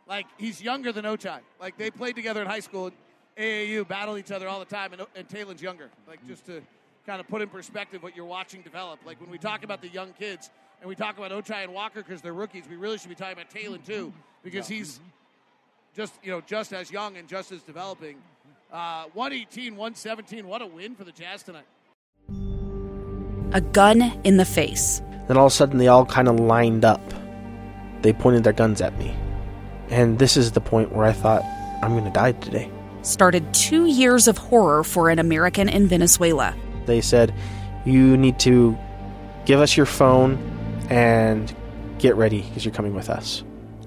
Like he's younger than Ochai. Like they played together in high school. At AAU battle each other all the time, and, and Talen's younger. Like just to kind of put in perspective what you're watching develop. Like when we talk about the young kids and we talk about Ochai and Walker because they're rookies, we really should be talking about Talen too because he's just you know just as young and just as developing. Uh, 118, 117. What a win for the Jazz tonight. A gun in the face. Then all of a sudden, they all kind of lined up. They pointed their guns at me. And this is the point where I thought, I'm going to die today. Started two years of horror for an American in Venezuela. They said, You need to give us your phone and get ready because you're coming with us.